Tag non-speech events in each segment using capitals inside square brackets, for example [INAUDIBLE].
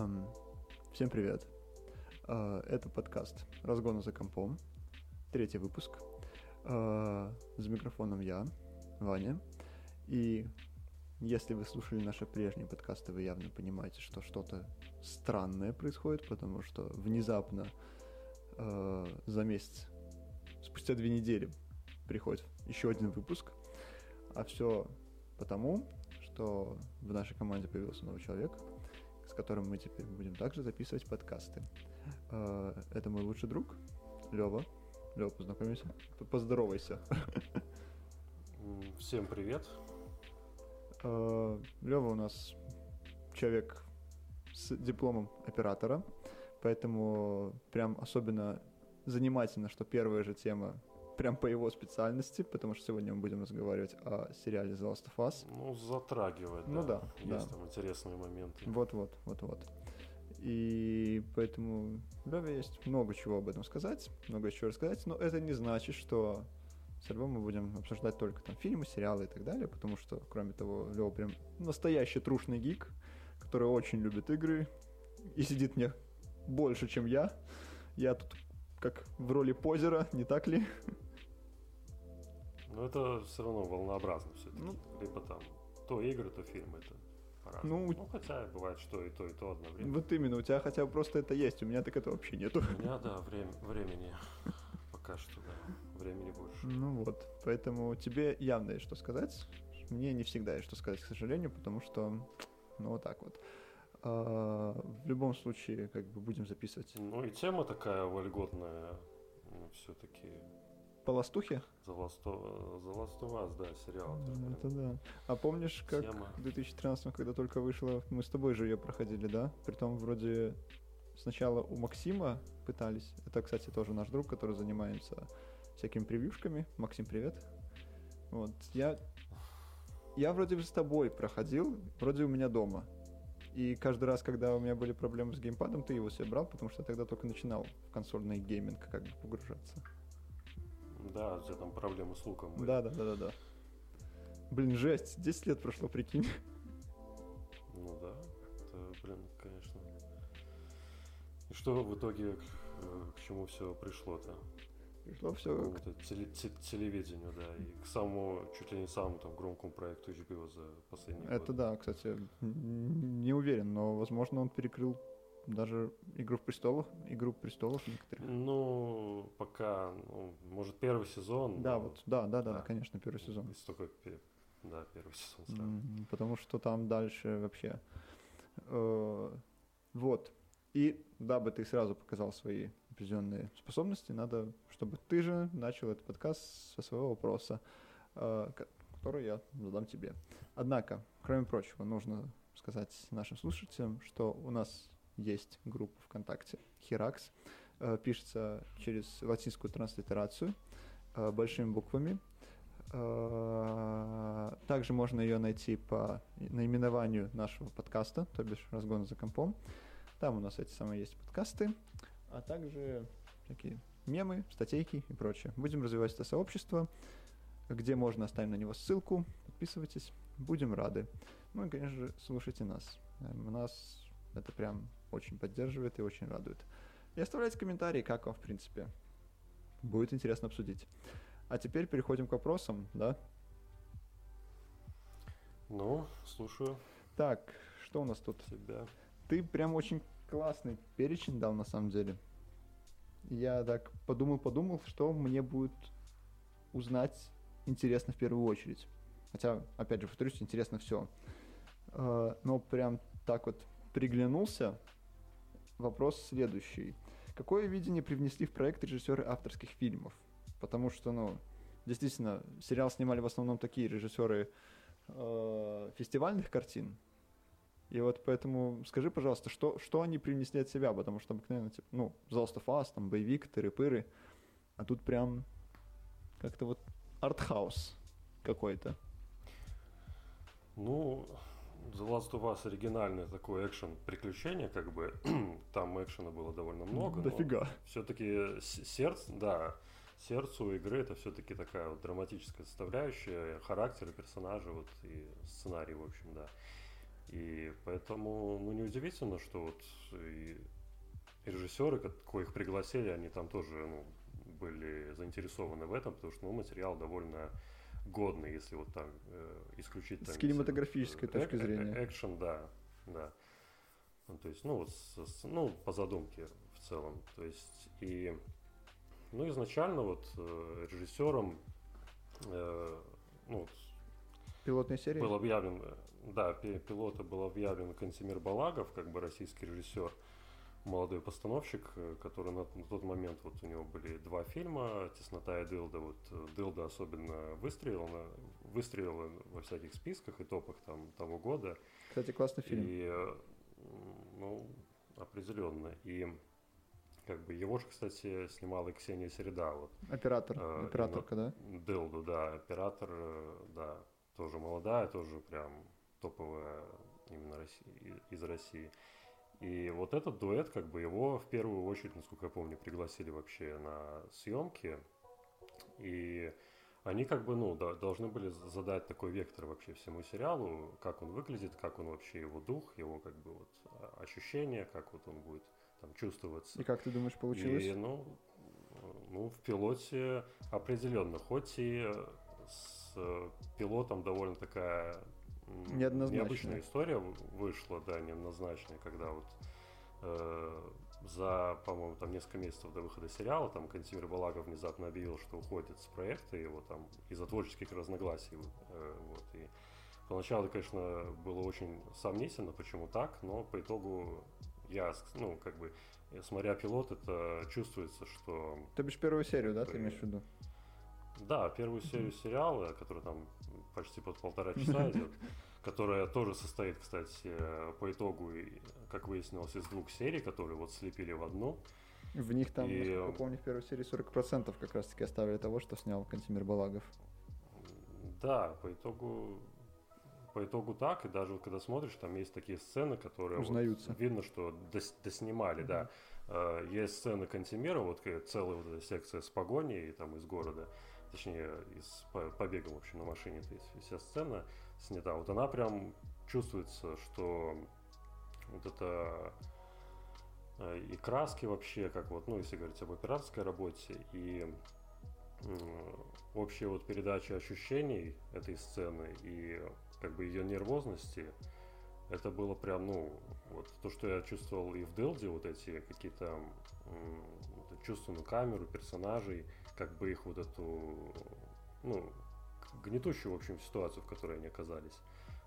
Эм, всем привет. Э, это подкаст «Разгоны за компом». Третий выпуск. Э, за микрофоном я, Ваня. И если вы слушали наши прежние подкасты, вы явно понимаете, что что-то странное происходит, потому что внезапно э, за месяц, спустя две недели, приходит еще один выпуск. А все потому, что в нашей команде появился новый человек, которым мы теперь будем также записывать подкасты. Э, это мой лучший друг, Лева. Лева, познакомимся. Поздоровайся. Всем привет. Э, Лева у нас человек с дипломом оператора, поэтому прям особенно занимательно, что первая же тема прям по его специальности, потому что сегодня мы будем разговаривать о сериале The Last of Us. Ну, затрагивать, ну, да. Есть да. там интересные моменты. Вот-вот, вот-вот. И поэтому Леве есть много чего об этом сказать, много чего рассказать, но это не значит, что с Львом мы будем обсуждать только там фильмы, сериалы и так далее, потому что, кроме того, Лева прям настоящий трушный гик, который очень любит игры и сидит мне больше, чем я. Я тут как в роли позера, не так ли? Но это все равно волнообразно все-таки. Ну, Либо там то игры, то фильмы. Это по-разному. Ну, ну, хотя бывает, что и то, и то одновременно. Вот именно, у тебя хотя бы просто это есть, у меня так это вообще нету. У меня, да, время, времени [LAUGHS] пока что, да, времени больше. Ну вот, поэтому тебе явно есть что сказать. Мне не всегда есть что сказать, к сожалению, потому что, ну вот так вот. А, в любом случае, как бы будем записывать. Ну и тема такая вольготная, ну, все-таки по ластухе? За Last of Us, да, сериал. Ну, это да. А помнишь, как Тема. в 2013 когда только вышла, мы с тобой же ее проходили, да? Притом вроде сначала у Максима пытались. Это, кстати, тоже наш друг, который занимается всякими превьюшками. Максим, привет. Вот, я... Я вроде бы с тобой проходил, вроде у меня дома. И каждый раз, когда у меня были проблемы с геймпадом, ты его себе брал, потому что я тогда только начинал в консольный гейминг как бы погружаться. Да, у тебя там проблемы с луком были. Да, да, да, да, да. Блин, жесть, 10 лет прошло, прикинь. Ну да, это, блин, конечно. И что в итоге к, к чему все пришло-то? Пришло все к теле, телевидению, да, и к самому, чуть ли не самому там громкому проекту HBO за последние Это годы. да, кстати, не уверен, но, возможно, он перекрыл даже Игру в престолах, Игру престолов некоторых. Ну, пока, ну, может, первый сезон. Да, но... вот, да, да, да, да, конечно, первый сезон. Если только, да, первый сезон сразу. Потому что там дальше вообще. Э, вот. И дабы ты сразу показал свои определенные способности, надо, чтобы ты же начал этот подкаст со своего вопроса, э, который я задам тебе. Однако, кроме прочего, нужно сказать нашим слушателям, что у нас есть группа ВКонтакте Херакс. Э, пишется через латинскую транслитерацию э, большими буквами. Э, также можно ее найти по наименованию нашего подкаста, то бишь «Разгон за компом». Там у нас эти самые есть подкасты, а также такие мемы, статейки и прочее. Будем развивать это сообщество, где можно оставим на него ссылку, подписывайтесь, будем рады. Ну и, конечно же, слушайте нас. У нас это прям очень поддерживает и очень радует. И оставляйте комментарии, как вам, в принципе. Будет интересно обсудить. А теперь переходим к вопросам, да? Ну, слушаю. Так, что у нас тут? Тебя. Ты прям очень классный перечень дал, на самом деле. Я так подумал-подумал, что мне будет узнать интересно в первую очередь. Хотя, опять же, повторюсь, интересно все. А, но прям так вот приглянулся, вопрос следующий. Какое видение привнесли в проект режиссеры авторских фильмов? Потому что, ну, действительно, сериал снимали в основном такие режиссеры э, фестивальных картин. И вот поэтому скажи, пожалуйста, что, что они привнесли от себя? Потому что обыкновенно, типа, ну, The Last of Us, там, боевик, тыры-пыры. А тут прям как-то вот артхаус какой-то. Ну, The Last of Us оригинальный такой экшен приключение, как бы [CLEARS THROAT] там экшена было довольно много. Дофига. Все-таки сердце, да, сердцу игры это все-таки такая вот драматическая составляющая, характер персонажа вот и сценарий, в общем, да. И поэтому, ну, неудивительно, что вот и режиссеры, коих пригласили, они там тоже, ну, были заинтересованы в этом, потому что, ну, материал довольно годный, если вот там э, исключить... Там, с кинематографической э, точки зрения. Экшен, да, да. Ну, то есть, ну, вот, с, ну, по задумке в целом. То есть, и, ну, изначально вот э, режиссером, э, ну, вот, Пилотной серии? Был объявлен, да, пилота был объявлен Кантимир Балагов, как бы российский режиссер, молодой постановщик, э, который на, на тот момент, вот у него были два фильма, «Теснота» и «Дылда». Вот э, «Дылда» особенно выстрелила, выстрелила во всяких списках и топах там того года. Кстати, классный фильм. И, э, ну, определенно. И как бы его же, кстати, снимала и Ксения Середа. Вот. Оператор, э, операторка, да? Дылду, да, оператор, да, тоже молодая, тоже прям топовая именно России, из России. И вот этот дуэт, как бы его в первую очередь, насколько я помню, пригласили вообще на съемки. И они как бы, ну, да, должны были задать такой вектор вообще всему сериалу, как он выглядит, как он вообще, его дух, его как бы вот а, ощущения, как вот он будет там чувствоваться. И как ты думаешь, получилось? И, ну, ну, в пилоте определенно, хоть и с пилотом довольно такая необычная история вышла, да, неоднозначная, когда вот э, за, по-моему, там несколько месяцев до выхода сериала, там Кантимир Балагов внезапно объявил, что уходит с проекта его там из-за творческих разногласий. Э, вот, и поначалу, конечно, было очень сомнительно, почему так, но по итогу я, ну, как бы, смотря пилот, это чувствуется, что... Ты бишь первую серию, да, ты имеешь в виду? Да, первую серию сериала, который там почти под полтора часа идет, которая тоже состоит, кстати, по итогу, как выяснилось, из двух серий, которые вот слепили в одну. В них там, и... насколько помню, в первой серии 40% как раз-таки оставили того, что снял Кантимир Балагов. Да, по итогу по итогу так, и даже вот когда смотришь, там есть такие сцены, которые Узнаются. Вот, видно, что дос, доснимали, mm-hmm. да. Uh, есть сцены Кантимира, вот целая вот эта секция с погоней там из города, точнее, из побега, в общем, на машине, то есть вся сцена снята. Вот она прям чувствуется, что вот это э, и краски вообще, как вот, ну, если говорить об операторской работе, и общая вот передача ощущений этой сцены и как бы ее нервозности, это было прям, ну, вот то, что я чувствовал и в Делде, вот эти какие-то чувства на камеру, персонажей, как бы их вот эту, ну, гнетущую, в общем, ситуацию, в которой они оказались.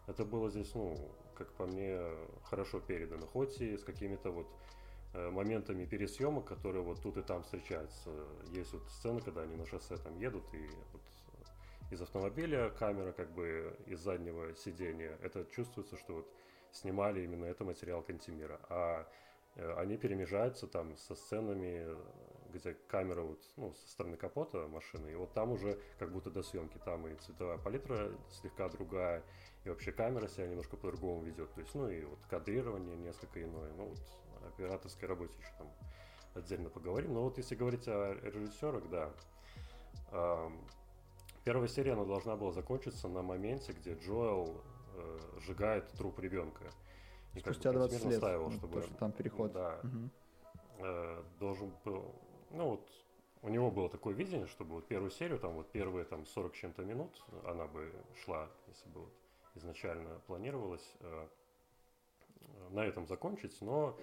Это было здесь, ну, как по мне, хорошо передано, хоть и с какими-то вот э, моментами пересъемок, которые вот тут и там встречаются. Есть вот сцены, когда они на шоссе там едут, и вот из автомобиля камера как бы из заднего сидения. Это чувствуется, что вот снимали именно это материал Кантимира. А э, они перемежаются там со сценами где камера вот, ну, со стороны капота машины, и вот там уже как будто до съемки, там и цветовая палитра слегка другая, и вообще камера себя немножко по-другому ведет, то есть, ну и вот кадрирование несколько иное, ну вот операторской работе еще там отдельно поговорим, но вот если говорить о режиссерах, да, первая серия, она должна была закончиться на моменте, где Джоэл э, сжигает труп ребенка. И Спустя 20 лет, настаивал, ну, чтобы, то, что там переход. Да, угу. э, должен был ну вот у него было такое видение, чтобы вот первую серию, там вот первые там 40 чем-то минут, она бы шла, если бы вот изначально планировалось э, на этом закончить, но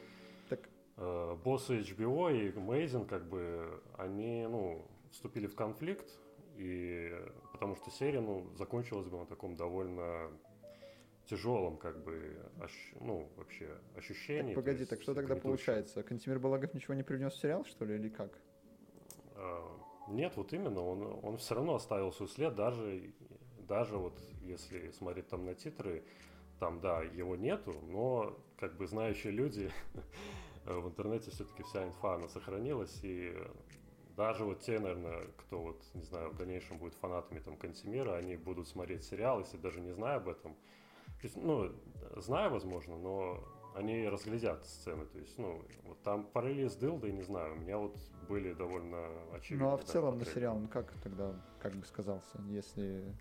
так. э, боссы HBO и Amazing как бы они ну вступили в конфликт и потому что серия ну закончилась бы на таком довольно тяжелом, как бы, ощ... ну, вообще, ощущении. Так, погоди, так что тогда получается? Кантимир Балагов ничего не привнес в сериал, что ли, или как? А, нет, вот именно, он, он все равно оставил свой след, даже, даже вот если смотреть там на титры, там, да, его нету, но, как бы, знающие люди, в интернете все-таки вся инфа, она сохранилась, и даже вот те, наверное, кто вот, не знаю, в дальнейшем будет фанатами там Кантимира, они будут смотреть сериал, если даже не зная об этом, то ну, знаю, возможно, но они разглядят сцены. То есть, ну, вот там параллели с Дылдой, не знаю, у меня вот были довольно очевидны. Ну, а в целом на сериал он как тогда, как бы сказался, если...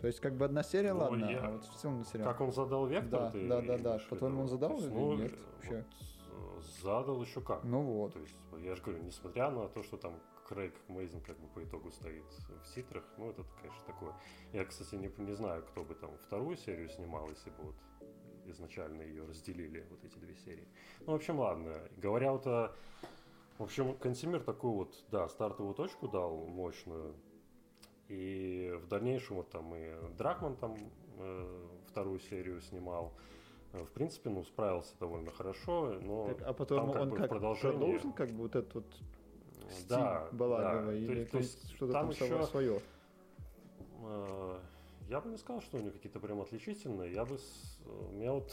То есть, как бы одна серия, Ну, ладно, я- а вот в целом сериал. Как он задал вектор? Да, ты да, да, да. По-твоему, он задал есть, или ну, нет вообще? вот, э, задал еще как. Ну вот. То есть, я же говорю, несмотря на то, что там Крейг Мейзен как бы по итогу стоит в титрах, ну, это, конечно, такое. Я, кстати, не, не знаю, кто бы там вторую серию снимал, если бы вот изначально ее разделили, вот эти две серии. Ну, в общем, ладно. Говоря вот о... В общем, Кантемир такую вот, да, стартовую точку дал мощную. И в дальнейшем вот там и Дракман там э, вторую серию снимал. В принципе, ну, справился довольно хорошо, но... Так, а потом там как он бы как продолжение. продолжил как бы вот этот вот стиль да, Балагова да. или То есть- то то есть есть что-то там там еще, свое? э, я бы не сказал, что у него какие-то прям отличительные. Я бы, с- у меня вот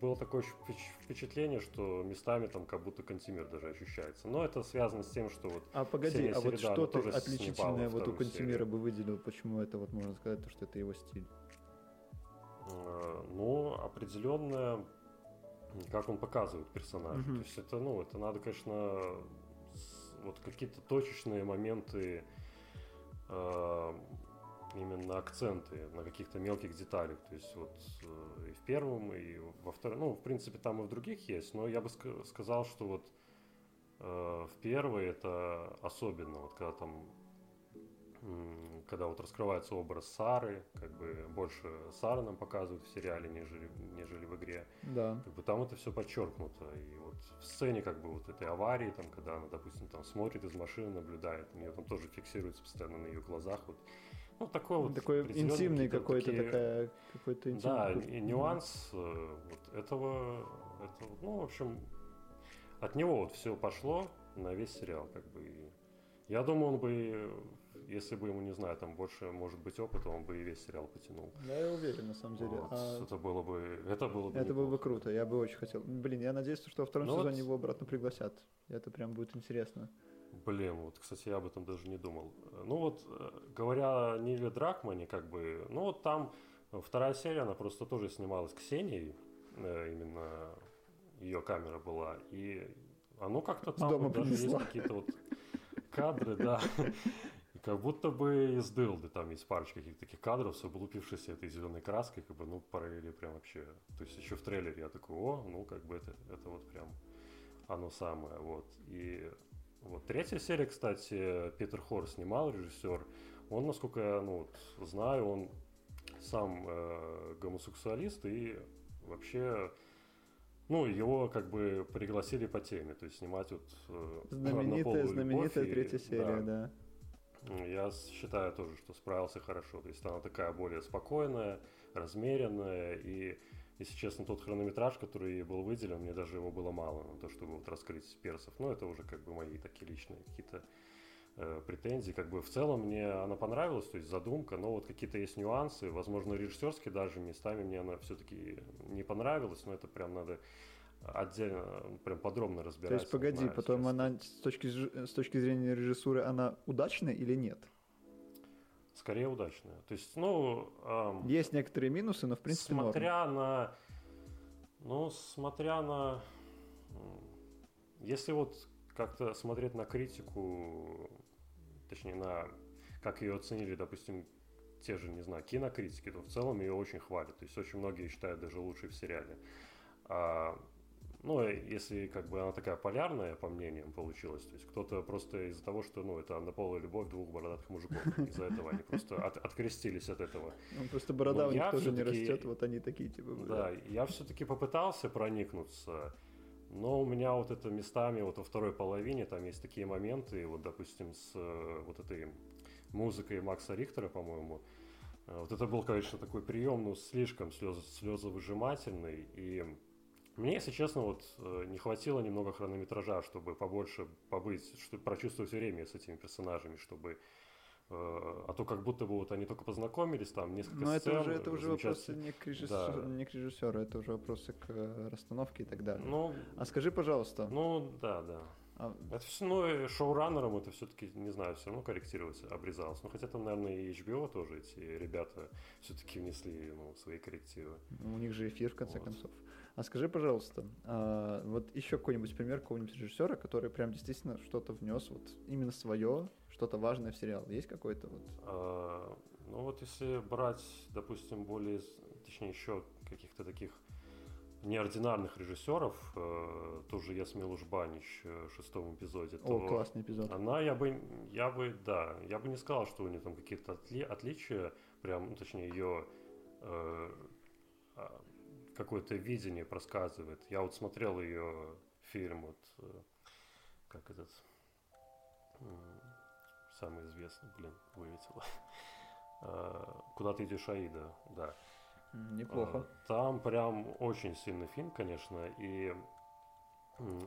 было такое впечатление, что местами там как будто Кантемир даже ощущается. Но это связано с тем, что вот А погоди, а вот что ты отличительное вот у серию. бы выделил, почему это вот можно сказать, то, что это его стиль? Э, Ну, определенно, как он показывает персонажа. Мгм. То есть это, ну, это надо, конечно, вот какие-то точечные моменты, э, именно акценты на каких-то мелких деталях. То есть вот э, и в первом, и во втором, ну, в принципе, там и в других есть, но я бы ска- сказал, что вот э, в первой это особенно, вот когда там когда вот раскрывается образ Сары, как бы больше Сары нам показывают в сериале, нежели, нежели в игре. Да. Как бы там это все подчеркнуто. И вот в сцене как бы вот этой аварии, там, когда она, допустим, там смотрит из машины, наблюдает, у нее там тоже фиксируется постоянно на ее глазах. Вот. Ну, такой вот такой интимный какой-то такие- такая какой-то интимный. да, и нюанс э, вот этого, этого, ну, в общем, от него вот все пошло на весь сериал, как бы. Я думаю, он бы, если бы ему, не знаю, там больше, может быть, опыта, он бы и весь сериал потянул. Да, я уверен, на самом деле. Вот, А Это было бы, это было бы Это было бы круто, я бы очень хотел. Блин, я надеюсь, что во втором Ну вот- сезоне его обратно пригласят. Это прям будет интересно. Блин, вот, кстати, я об этом даже не думал. Ну вот, э, говоря о Ниле Дракмане, как бы, ну вот там э, вторая серия, она просто тоже снималась Ксенией, э, именно ее камера была, и оно как-то там вот даже есть какие-то вот кадры, да, как будто бы из Дылды там есть парочка каких-то таких кадров с облупившейся этой зеленой краской, как бы, ну, параллели прям вообще, то есть еще в трейлере я такой, о, ну, как бы это, это вот прям оно самое, вот, и вот третья серия, кстати, Питер Хор снимал, режиссер. Он, насколько я ну, вот, знаю, он сам э, гомосексуалист и вообще, ну, его как бы пригласили по теме, то есть снимать вот э, Знаменитая, знаменитая и- третья серия, да. Ну, Я считаю тоже, что справился хорошо. То есть она такая более спокойная, размеренная. И, если честно, тот хронометраж, который был выделен, мне даже его было мало на то, чтобы вот раскрыть персов. Но это уже как бы мои такие личные какие-то э, претензии. Как бы в целом мне она понравилась, то есть задумка, но вот какие-то есть нюансы. Возможно, режиссерские даже местами мне она все-таки не понравилась, но это прям надо отдельно, прям подробно То разбирать. есть, погоди, знаю, потом честно. она с точки, с точки зрения режиссуры, она удачная или нет? Скорее удачная. То есть, ну... ам, Есть некоторые минусы, но в принципе норм. смотря на, ну, смотря на, если вот как-то смотреть на критику, точнее на, как ее оценили, допустим, те же, не знаю, кинокритики, то в целом ее очень хвалят. То есть очень многие считают даже лучшей в сериале. А, ну, э, если как бы она такая полярная, по мнениям, получилась, то есть кто-то просто из-за того, что, ну, это однополая любовь двух бородатых мужиков, [LAUGHS] из-за этого они просто от- открестились от этого. Ну, просто борода Ну, у них тоже не растет, вот они такие, типа, бля. Да, я все-таки попытался проникнуться, но у меня вот это местами, вот во второй половине, там есть такие моменты, вот, допустим, с э, вот этой музыкой Макса Рихтера, по-моему, Э, вот это был, конечно, такой прием, ну, слишком слез, слезовыжимательный, и мне, если честно, вот э, не хватило немного хронометража, чтобы побольше побыть, чтобы прочувствовать время с этими персонажами, чтобы э, а то как будто бы вот они только познакомились, там несколько Но это сцен, уже, это уже вопросы не к, режиссеру, Да. не к режиссеру, это уже вопросы к э, расстановке и так далее. Ну, А скажи, пожалуйста, Ну, да, да. а Это все, ну, шоураннером это все-таки, не знаю, все равно корректировалось, обрезалось. Ну, хотя там, наверное, и HBO тоже эти ребята все-таки внесли ну, свои коррективы. у них же эфир, в конце Вот. концов. А скажи, пожалуйста, а, вот еще какой-нибудь пример какого-нибудь режиссера, который прям действительно что-то внес, вот именно свое, что-то важное в сериал. Есть какой-то вот? А, ну вот если брать, допустим, более, точнее еще каких-то таких неординарных режиссеров, э, тоже Ясмил Ужбанич э, в шестом эпизоде, то О, классный эпизод. Она, я бы, я бы, да, я бы не сказал, что у нее там какие-то отли, отличия, прям, ну, точнее, ее э, а, какое-то видение просказывает. Я вот смотрел ее фильм, вот, э, как этот, самый известный, блин, вылетел. [LAUGHS] А, Куда ты идешь, Аида, да. Неплохо. А, там прям очень сильный фильм, конечно, и...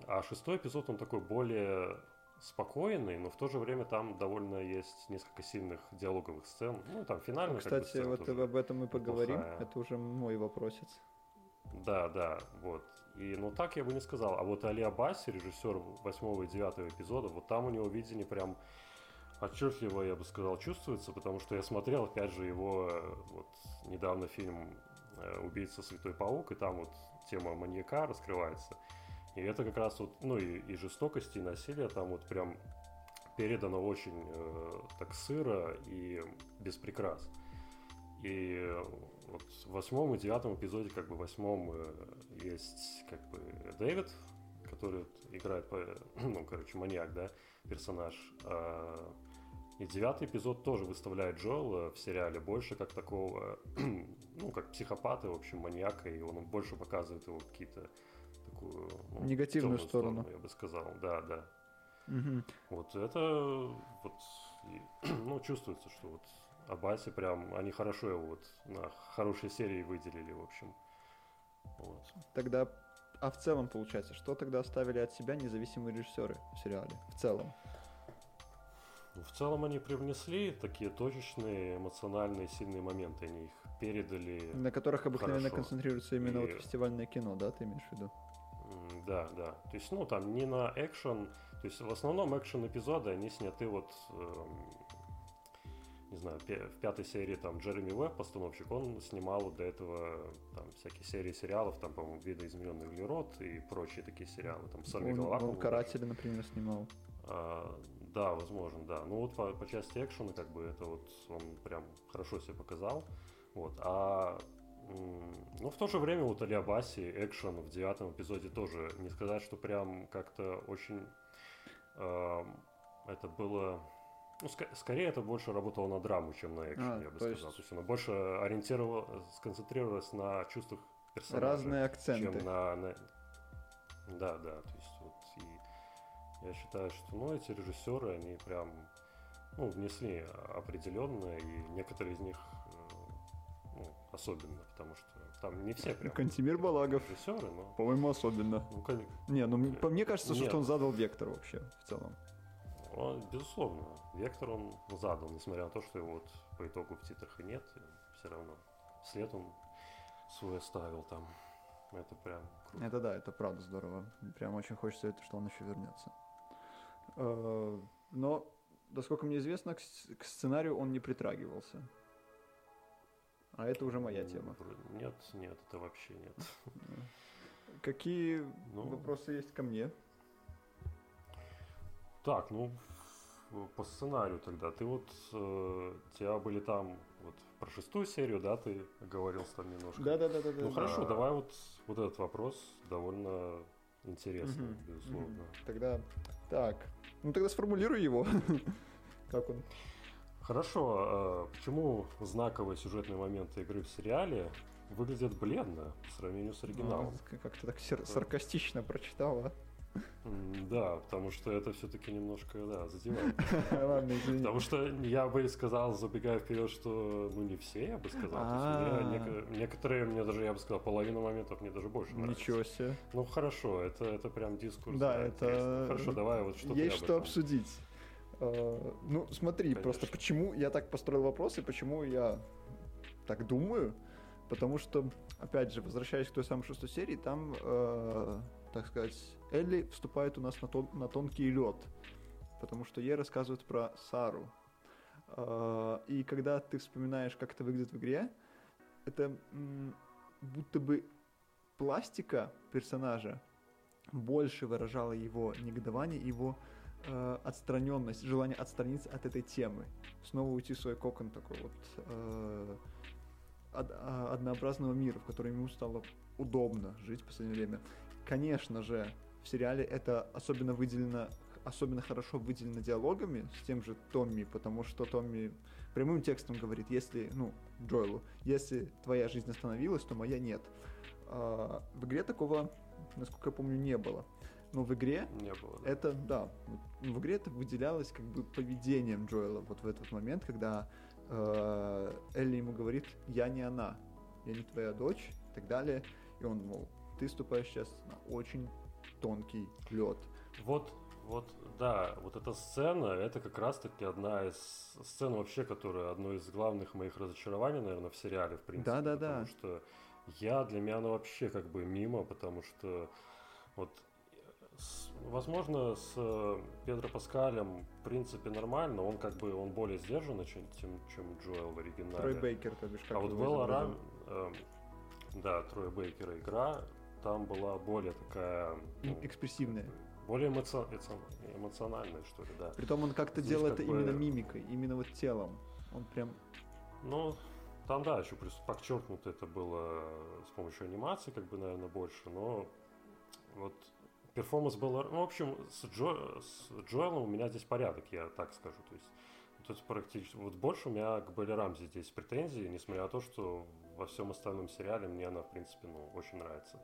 А шестой эпизод, он такой более спокойный, но в то же время там довольно есть несколько сильных диалоговых сцен. Ну, там финальная Кстати, как бы, вот об этом мы поговорим. Плохая. Это уже мой вопросец. Да, да, вот. И, ну, так я бы не сказал. А вот Али Абаси, режиссер восьмого и девятого эпизода, вот там у него видение прям отчетливо, я бы сказал, чувствуется, потому что я смотрел, опять же, его вот недавно фильм э, «Убийца Святой Паук», и там вот тема маньяка раскрывается. И это как раз вот, ну и, и жестокости, и насилие там вот прям передано очень э, так сыро и без прикрас. И вот в восьмом и девятом эпизоде, как бы в восьмом э, есть как бы Дэвид, который играет, [CLEARS THROAT] ну, короче, маньяк, да, персонаж. А и девятый эпизод тоже выставляет Джоэла в сериале больше как такого, [CLEARS THROAT] ну, как психопата, в общем, маньяка, и он больше показывает его какие-то такую... Ну, Негативную сторону. сторону. Я бы сказал, да, да. Угу. Вот это вот, [CLEARS THROAT] ну, чувствуется, что вот Абаси прям, они хорошо его вот на хорошей серии выделили, в общем. Вот. Тогда, а в целом получается, что тогда оставили от себя независимые режиссеры в сериале? В целом? В целом они привнесли такие точечные, эмоциональные, сильные моменты. Они их передали. На которых обыкновенно хорошо. концентрируется именно и... вот фестивальное кино, да, ты имеешь в виду? Да, да. То есть, ну, там не на экшен. То есть, в основном экшен эпизоды, они сняты вот, э, не знаю, в пятой серии там Джереми Уэбб, постановщик, он снимал до этого там всякие серии сериалов, там, по-моему, «Видоизмененный углерод» и прочие такие сериалы. Там «Сорви голова». Он, он «Каратели», например, снимал. А, да, возможно, да. Ну вот по, по части экшена, как бы это вот он прям хорошо себя показал. Вот. А ну, в то же время вот Алиабаси, экшен в девятом эпизоде тоже не сказать, что прям как-то очень э, это было... Ну, ск- скорее это больше работало на драму, чем на экшен, а, я бы то сказал. Есть... То есть оно больше ориентировалось, сконцентрировалось на чувствах персонажа. Разные акценты. Чем на, на... Да, да. То есть я считаю, что ну, эти режиссеры, они прям ну, внесли определенное, и некоторые из них э, ну, особенно, потому что там не все прям Кантимир Балагов. Режиссеры, но... По-моему, особенно. Ну, кон... Не, ну по мне кажется, Нет. что он задал вектор вообще в целом. Он, безусловно, вектор он задал, несмотря на то, что его вот по итогу в титрах и нет, все равно след он свой оставил там. Это прям круто. Это да, это правда здорово. Прям очень хочется, что он еще вернется. Э, но, насколько мне известно, к сценарию он не притрагивался. А это уже моя тема. Нет, нет, это вообще нет. Какие ну, вопросы есть ко мне? Так, ну по сценарию тогда. Ты вот э, тебя были там вот про шестую серию, да, ты говорил там немножко. Да, да, да, да. Ну да, хорошо, да. давай вот вот этот вопрос довольно интересный, угу, безусловно. Угу. Тогда так, ну тогда сформулируй его. [LAUGHS] Как он? Хорошо, а почему знаковые сюжетные моменты игры в сериале выглядят бледно по сравнению с оригиналом? Ну, как-то так саркастично прочитал, а? Да, потому что это все-таки немножко, да, задевает. [LAUGHS] Ладно, извини. Потому что я бы сказал, забегая вперед, что, ну, не все, я бы сказал. Некоторые, мне даже, я бы сказал, половину моментов мне даже больше нравится. Ничего себе. Ну, хорошо, это, это прям дискурс. Да, это... Хорошо, давай вот что Есть что обсудить. А, ну, смотри, просто почему я так построил вопрос и почему я так думаю. Потому что, опять же, возвращаясь к той самой шестой серии, там а, так сказать, Элли вступает у нас на, тон, на тонкий лед, потому что ей рассказывают про Сару. А, и когда ты вспоминаешь, как это выглядит в игре, это будто бы пластика персонажа больше выражала его негодование, его э, отстраненность, желание отстраниться от этой темы, снова уйти в свой кокон такой вот э, од, а, однообразного мира, в котором ему стало удобно жить в последнее время. Конечно же, в сериале это особенно выделено, особенно хорошо выделено диалогами с тем же Томми, потому что Томми прямым текстом говорит, если, ну, Джоэлу, если твоя жизнь остановилась, то моя нет. А, в игре такого, насколько я помню, не было. Но в игре не было, да. это, да, в игре это выделялось как бы поведением Джоэла вот в этот момент, когда э, Элли ему говорит, я не она, я не твоя дочь, и так далее. И он, мол, ты ступаешь сейчас на очень тонкий лед. Вот, вот, да, вот эта сцена, это как раз-таки одна из сцен вообще, которая одно из главных моих разочарований, наверное, в сериале, в принципе. Да, да, потому да. что я, для меня она вообще как бы мимо, потому что вот с- возможно, с э, Педро Паскалем в принципе нормально, он как бы он более сдержанный, чем, чем, чем Джоэл в оригинале. Трой Бейкер, то бишь, как а вот Белла. Рам, эм, да, Троя Бейкера игра, там была более такая, ну, экспрессивная. более эмоци- эмоциональная, что ли, да. Притом он как-то делал как это бы- именно мимикой, именно вот телом. Он прям... Ну, там, да, еще плюс подчеркнуто это было с помощью анимации, как бы, наверное, больше, но вот перформанс был... Ну, в общем, с, Джо, с Джоэлом у меня здесь порядок, я так скажу, то есть Тут практически... Вот больше у меня к Белли Рамзи здесь претензии, несмотря на то, что во всем остальном сериале мне она, в принципе, ну, очень нравится.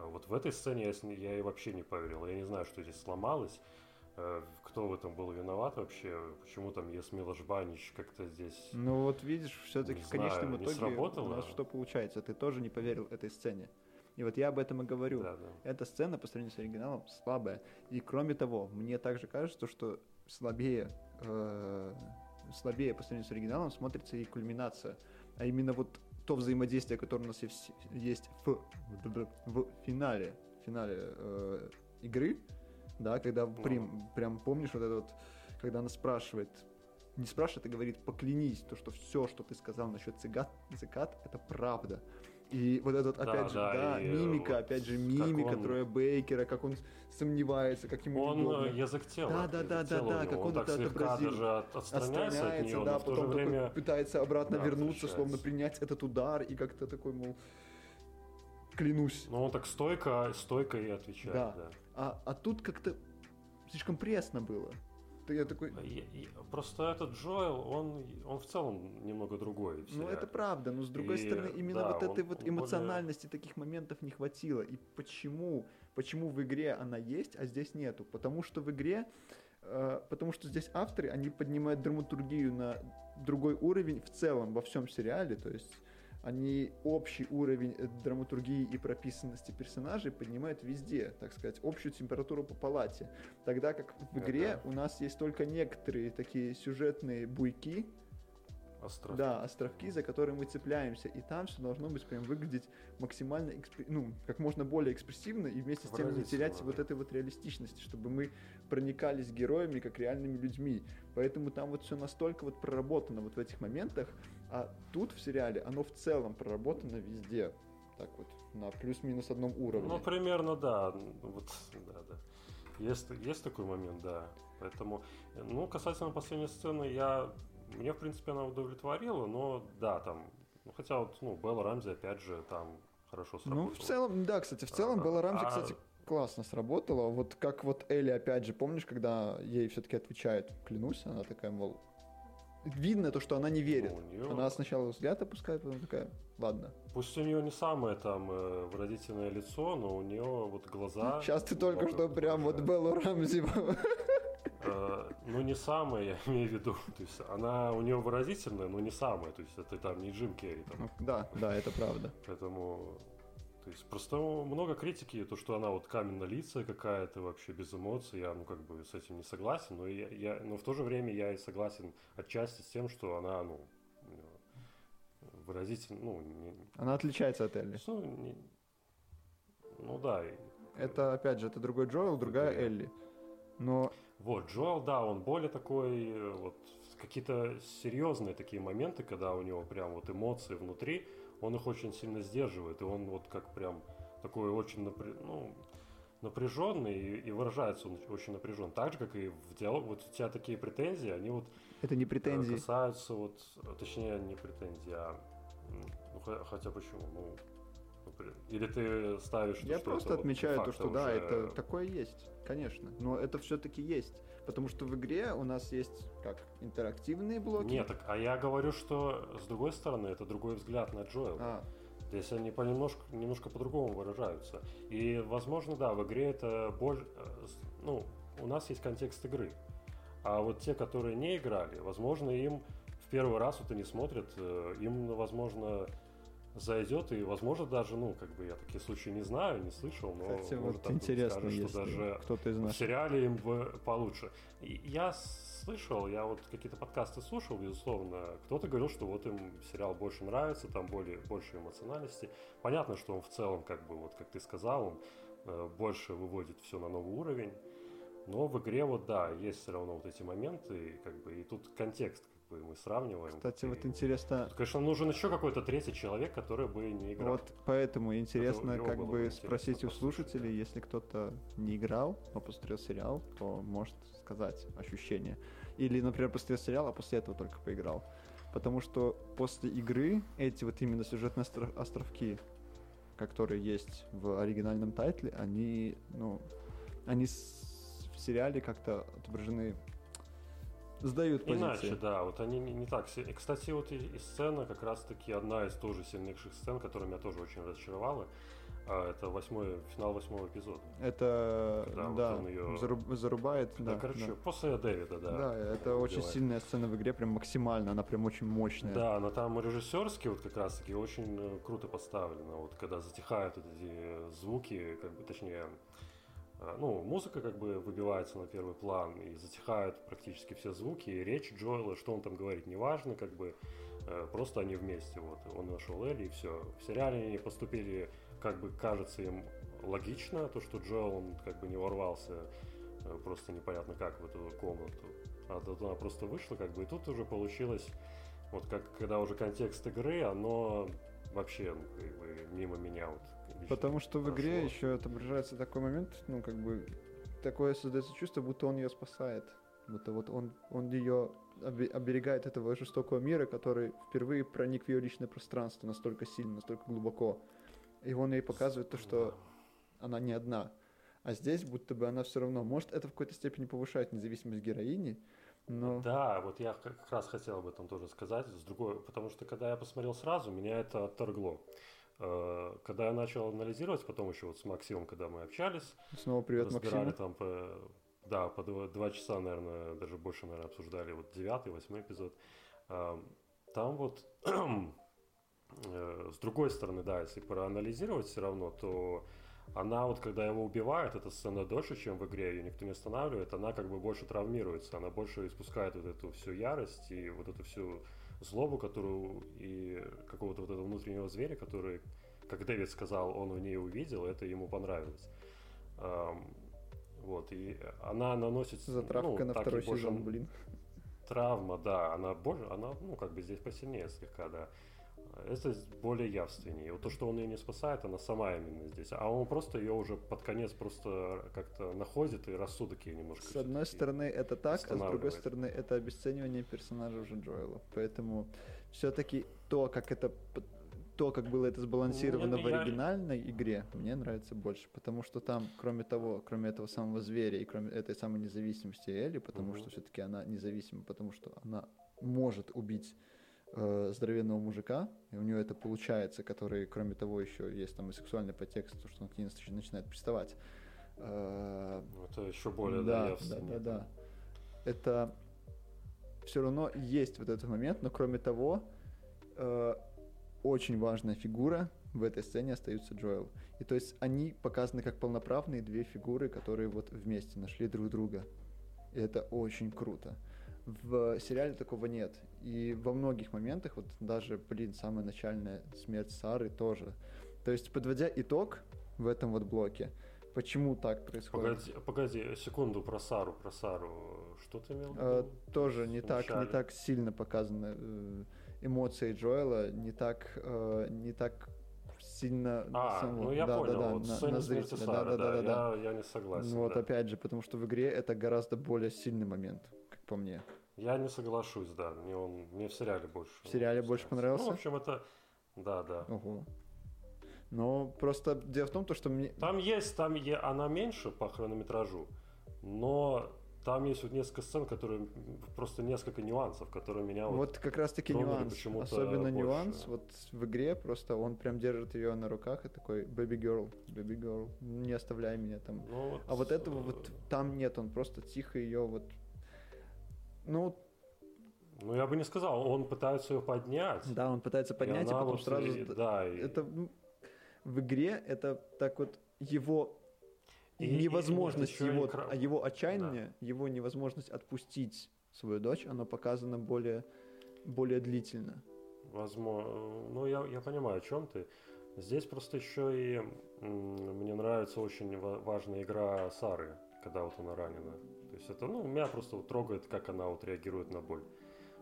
А Вот в этой сцене я, я ей вообще не поверил. Я не знаю, что здесь сломалось. э, Кто в этом был виноват вообще? Почему там Ясмила Жбанич как-то здесь... Ну вот видишь, все-таки в конечном итоге у сработало. нас что получается? Ты тоже не поверил этой сцене. И вот я об этом и говорю. Да, да. Эта сцена по сравнению с оригиналом слабая. И кроме того, мне также кажется, что слабее, э, слабее по сравнению с оригиналом смотрится и кульминация. А именно вот то взаимодействие, которое у нас есть, есть в, в финале, в финале э, игры, да, когда Ну. прям, прям помнишь вот это вот, когда она спрашивает, не спрашивает, а говорит, поклянись, то, что все, что ты сказал насчет цикад, цикад, это правда. И вот этот, Да, опять же, да, да, и, мимика, вот опять же, мимика он- Троя Бейкера, как он сомневается, как ему Он неудобно. э, язык тела. Да, да, да, да, да, как он так это отобразил. даже от- отстраняется, от Отстраняется, нее, да, но в то же потом время... пытается обратно да, вернуться, словно принять этот удар, и как-то такой, мол, клянусь. Ну, он так стойко, стойко и отвечает, Да. да. А, а тут как-то слишком пресно было. Я такой, и Просто этот Джоэл, он, он в целом немного другой. в ну это правда, но с другой И, стороны именно да, вот он- этой вот он более- эмоциональности таких моментов не хватило. И почему? Почему в игре она есть, а здесь нету? Потому что в игре, э, потому что здесь авторы, они поднимают драматургию на другой уровень в целом во всем сериале, то есть они общий уровень э, драматургии и прописанности персонажей поднимают везде, так сказать, общую температуру по палате. Тогда как в игре Ага. у нас есть только некоторые такие сюжетные буйки, Остров. да, островки, за которые мы цепляемся, и там все должно быть прям выглядеть максимально, экспре- ну, как можно более экспрессивно, и вместе с тем не терять вот этой вот реалистичности, чтобы мы проникались героями как реальными людьми. Поэтому там вот все настолько вот проработано вот в этих моментах, а тут в сериале оно в целом проработано везде. Так вот, на плюс-минус одном уровне. Ну, примерно, да. Вот, да, да. Есть, есть такой момент, да. Поэтому, ну, касательно последней сцены, я... Мне, в принципе, она удовлетворила, но, да, там... Ну, хотя вот, ну, Белла Рамзи, опять же, там хорошо сработала. Ну, в целом, да, кстати, в целом А, Белла Рамзи, а- кстати, классно сработала. Вот как вот Элли, опять же, помнишь, когда ей все-таки отвечает, клянусь, она такая, мол, видно то, что она не верит. Ну, у неё- Она сначала взгляд опускает, потом такая, ладно. Пусть у нее не самое там э, выразительное лицо, но у нее вот глаза... Сейчас ты только что прям вот. Беллу Рамзи. [LAUGHS] Э, ну, не самое, я [LAUGHS] имею в виду. То есть она у нее выразительная, но не самая. То есть это там не Джим Керри. Там. Ну, Да, да, это правда. Поэтому, то есть просто много критики, то, что она вот каменно-лицая какая-то, вообще без эмоций, я, ну, как бы с этим не согласен, но, я, я- но в то же время я и согласен отчасти с тем, что она, ну, выразительно, ну, не, Она отличается от Элли. ну, не- ну да, и- Это, опять же, это другой Джоэл, другая Другая. Элли. Но Вот, Джоэл, да, он более такой, э, вот, какие-то серьезные такие моменты, когда у него прям вот эмоции внутри, он их очень сильно сдерживает, и он вот как прям такой очень напря... ну, напряженный и, и выражается он очень напряжен. Так же, как и в диалог. Вот у тебя такие претензии, они вот Это не претензии. касаются вот, точнее, не претензии, а ну, хо- хотя почему? Ну, или ты ставишь, Я просто это отмечаю то, что да, это такое есть, конечно. Но это все-таки есть. Потому что в игре у нас есть как интерактивные блоки. Нет, так, а я говорю, что с другой стороны, это другой взгляд на Джоэла. А, Здесь они понемножку, немножко по-другому выражаются. И, возможно, да, в игре это больше... Ну, у нас есть контекст игры. А вот те, которые не играли, возможно, им в первый раз вот они смотрят, э, им, возможно, зайдет, и, возможно, даже, ну, как бы я такие случаи не знаю, не слышал, но кстати, может, вот интересно, скажет, если что даже кто-то из в наших... сериале им бы получше. И я слышал, я вот какие-то подкасты слушал, безусловно. Кто-то говорил, что вот им сериал больше нравится, там более, больше эмоциональности. Понятно, что он в целом, как бы, вот как ты сказал, он э, больше выводит все на новый уровень. Но в игре вот да, есть все равно вот эти моменты, как бы, и тут контекст бы, мы сравниваем. Кстати, И вот интересно, Тут, конечно, нужен еще какой-то третий человек, который бы не играл. вот поэтому интересно его как бы спросить у слушателей, если кто-то не играл, но посмотрел сериал, то может сказать ощущения. Или, например, посмотрел сериал, а после этого только поиграл. Потому что после игры эти вот именно сюжетные остро- островки, которые есть в оригинальном тайтле, они, ну, они в сериале как-то отображены, сдают позиции. Иначе, да, вот они не, не так кстати, вот и, и сцена как раз-таки одна из тоже сильнейших сцен, которая меня тоже очень разочаровала. А, это восьмой, финал восьмого эпизода. Это, Когда вот да, он её- заруб- зарубает, Да, да, короче, да. после Дэвида, да. Да, это очень убивает. сильная сцена в игре, прям максимально, она прям очень мощная. Да, она там режиссерски вот как раз-таки очень э, круто поставлена. Вот когда затихают вот эти э, звуки, как бы, точнее, ну, музыка как бы выбивается на первый план, и затихают практически все звуки, и речь Джоэла, что он там говорит, неважно, как бы, э, просто они вместе, вот, он нашел Элли, и все. В сериале они поступили, как бы, кажется им логично, то, что Джоэл, он как бы не ворвался э, просто непонятно как в эту комнату, а тут она просто вышла, как бы, и тут уже получилось вот как когда уже контекст игры, оно вообще ну, как бы мимо меня вот. Потому что в игре прошло. еще отображается такой момент, ну, как бы, такое создается чувство, будто он ее спасает. Будто вот он, он ее обе- оберегает этого жестокого мира, который впервые проник в ее личное пространство настолько сильно, настолько глубоко. И он ей показывает то, что она не одна. А здесь будто бы она все равно, может, это в какой-то степени повышает независимость героини, но... Да, вот я как раз хотел об этом тоже сказать, с другой, потому что когда я посмотрел сразу, меня это отторгло. Э, Когда я начал анализировать, потом еще вот с Максимом, когда мы общались, Снова привет, Максим. там по, да, по два, два часа, наверное, даже больше, наверное, обсуждали вот девятый, восьмой эпизод. А, Там вот [CLEARS THROAT] э, с другой стороны, да, если проанализировать все равно, то она вот, когда его убивает, эта сцена дольше, чем в игре, ее никто не останавливает, она как бы больше травмируется, она больше испускает вот эту всю ярость и вот эту всю злобу, которую и какого-то вот этого внутреннего зверя, который, как Дэвид сказал, он в ней увидел, это ему понравилось. Ам, Вот, и она наносит... Затравка ну, на второй больше сезон, блин. Травма, да, она больше, она, ну, как бы здесь посильнее слегка, да. Это более явственнее. Вот то, что он ее не спасает, она сама именно здесь. А он просто ее уже под конец просто как-то находит, и рассудок ей немножко... С одной стороны это так, а с другой стороны это обесценивание персонажа уже Джоэла. Поэтому все-таки то, как это то, как было это сбалансировано Не, в я- оригинальной игре, мне нравится больше, потому что там, кроме того, кроме этого самого зверя и кроме этой самой независимости Элли, потому Мгм. что все-таки она независима, потому что она может убить э, здоровенного мужика, и у нее это получается, который, кроме того, еще есть там и сексуальный подтекст, то, что он к ней нач- начинает приставать. Э, Это еще более, да, да, да, да. Это все равно есть вот этот момент, но кроме того, э, очень важная фигура в этой сцене остаются Джоэл. И то есть они показаны как полноправные две фигуры, которые вот вместе нашли друг друга. И это очень круто. В сериале такого нет. И во многих моментах, вот даже, блин, самая начальная смерть Сары тоже. То есть, подводя итог в этом вот блоке, почему так происходит? Погоди, погоди, секунду про Сару, про Сару. Что ты имел в Э, виду? тоже не так, не так сильно показаны э, эмоции Джоэла, не так, э, не так сильно А, самого- ну я да, понял, да, да, вот на- на зрителя. Сары, Да, да, да, да, да. Я, я не согласен. Ну вот да. опять же, потому что в игре это гораздо более сильный момент, как по мне. Я не соглашусь, да. Мне он мне в сериале больше. В сериале больше понравился? Ну, в общем, это. Да, да. Ого. Но просто дело в том, то, что мне... Там есть, там е- она меньше по хронометражу, но там есть вот несколько сцен, которые просто несколько нюансов, которые меня вот. Вот как раз таки нюанс. Особенно больше. нюанс вот в игре просто он прям держит ее на руках и такой baby girl, baby girl, не оставляй меня там. ну, вот, А вот этого э, вот там нет, он просто тихо ее вот... Ну, Ну, я бы не сказал, он пытается ее поднять. да, он пытается и поднять, и она потом вот сразу... и- да, и- Это в игре это так вот его И- и- и невозможность нет, ещё его, а его отчаяние, его невозможность отпустить свою дочь, оно показано более более длительно. Возможно. Ну, я, я понимаю, о чем ты. Здесь просто еще и мне нравится очень ва- важная игра Сары, когда вот она ранена. Есть это, ну, меня просто вот трогает, как она вот реагирует на боль.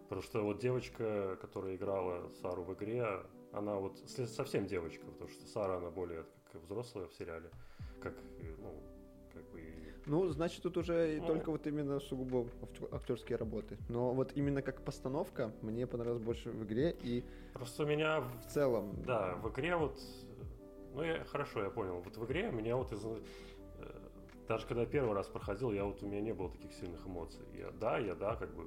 Потому что вот девочка, которая играла Сару в игре, она вот совсем девочка, потому что Сара, она более как взрослая в сериале, как, ну, как бы Ну, значит, тут уже и Ну. только вот именно сугубо актерские работы. Но вот именно как постановка мне понравилось больше в игре и Просто меня в целом. Да, в игре вот, ну я хорошо, я понял. Вот в игре меня вот из, даже когда я первый раз проходил, я вот у меня не было таких сильных эмоций. Я да, я да, как бы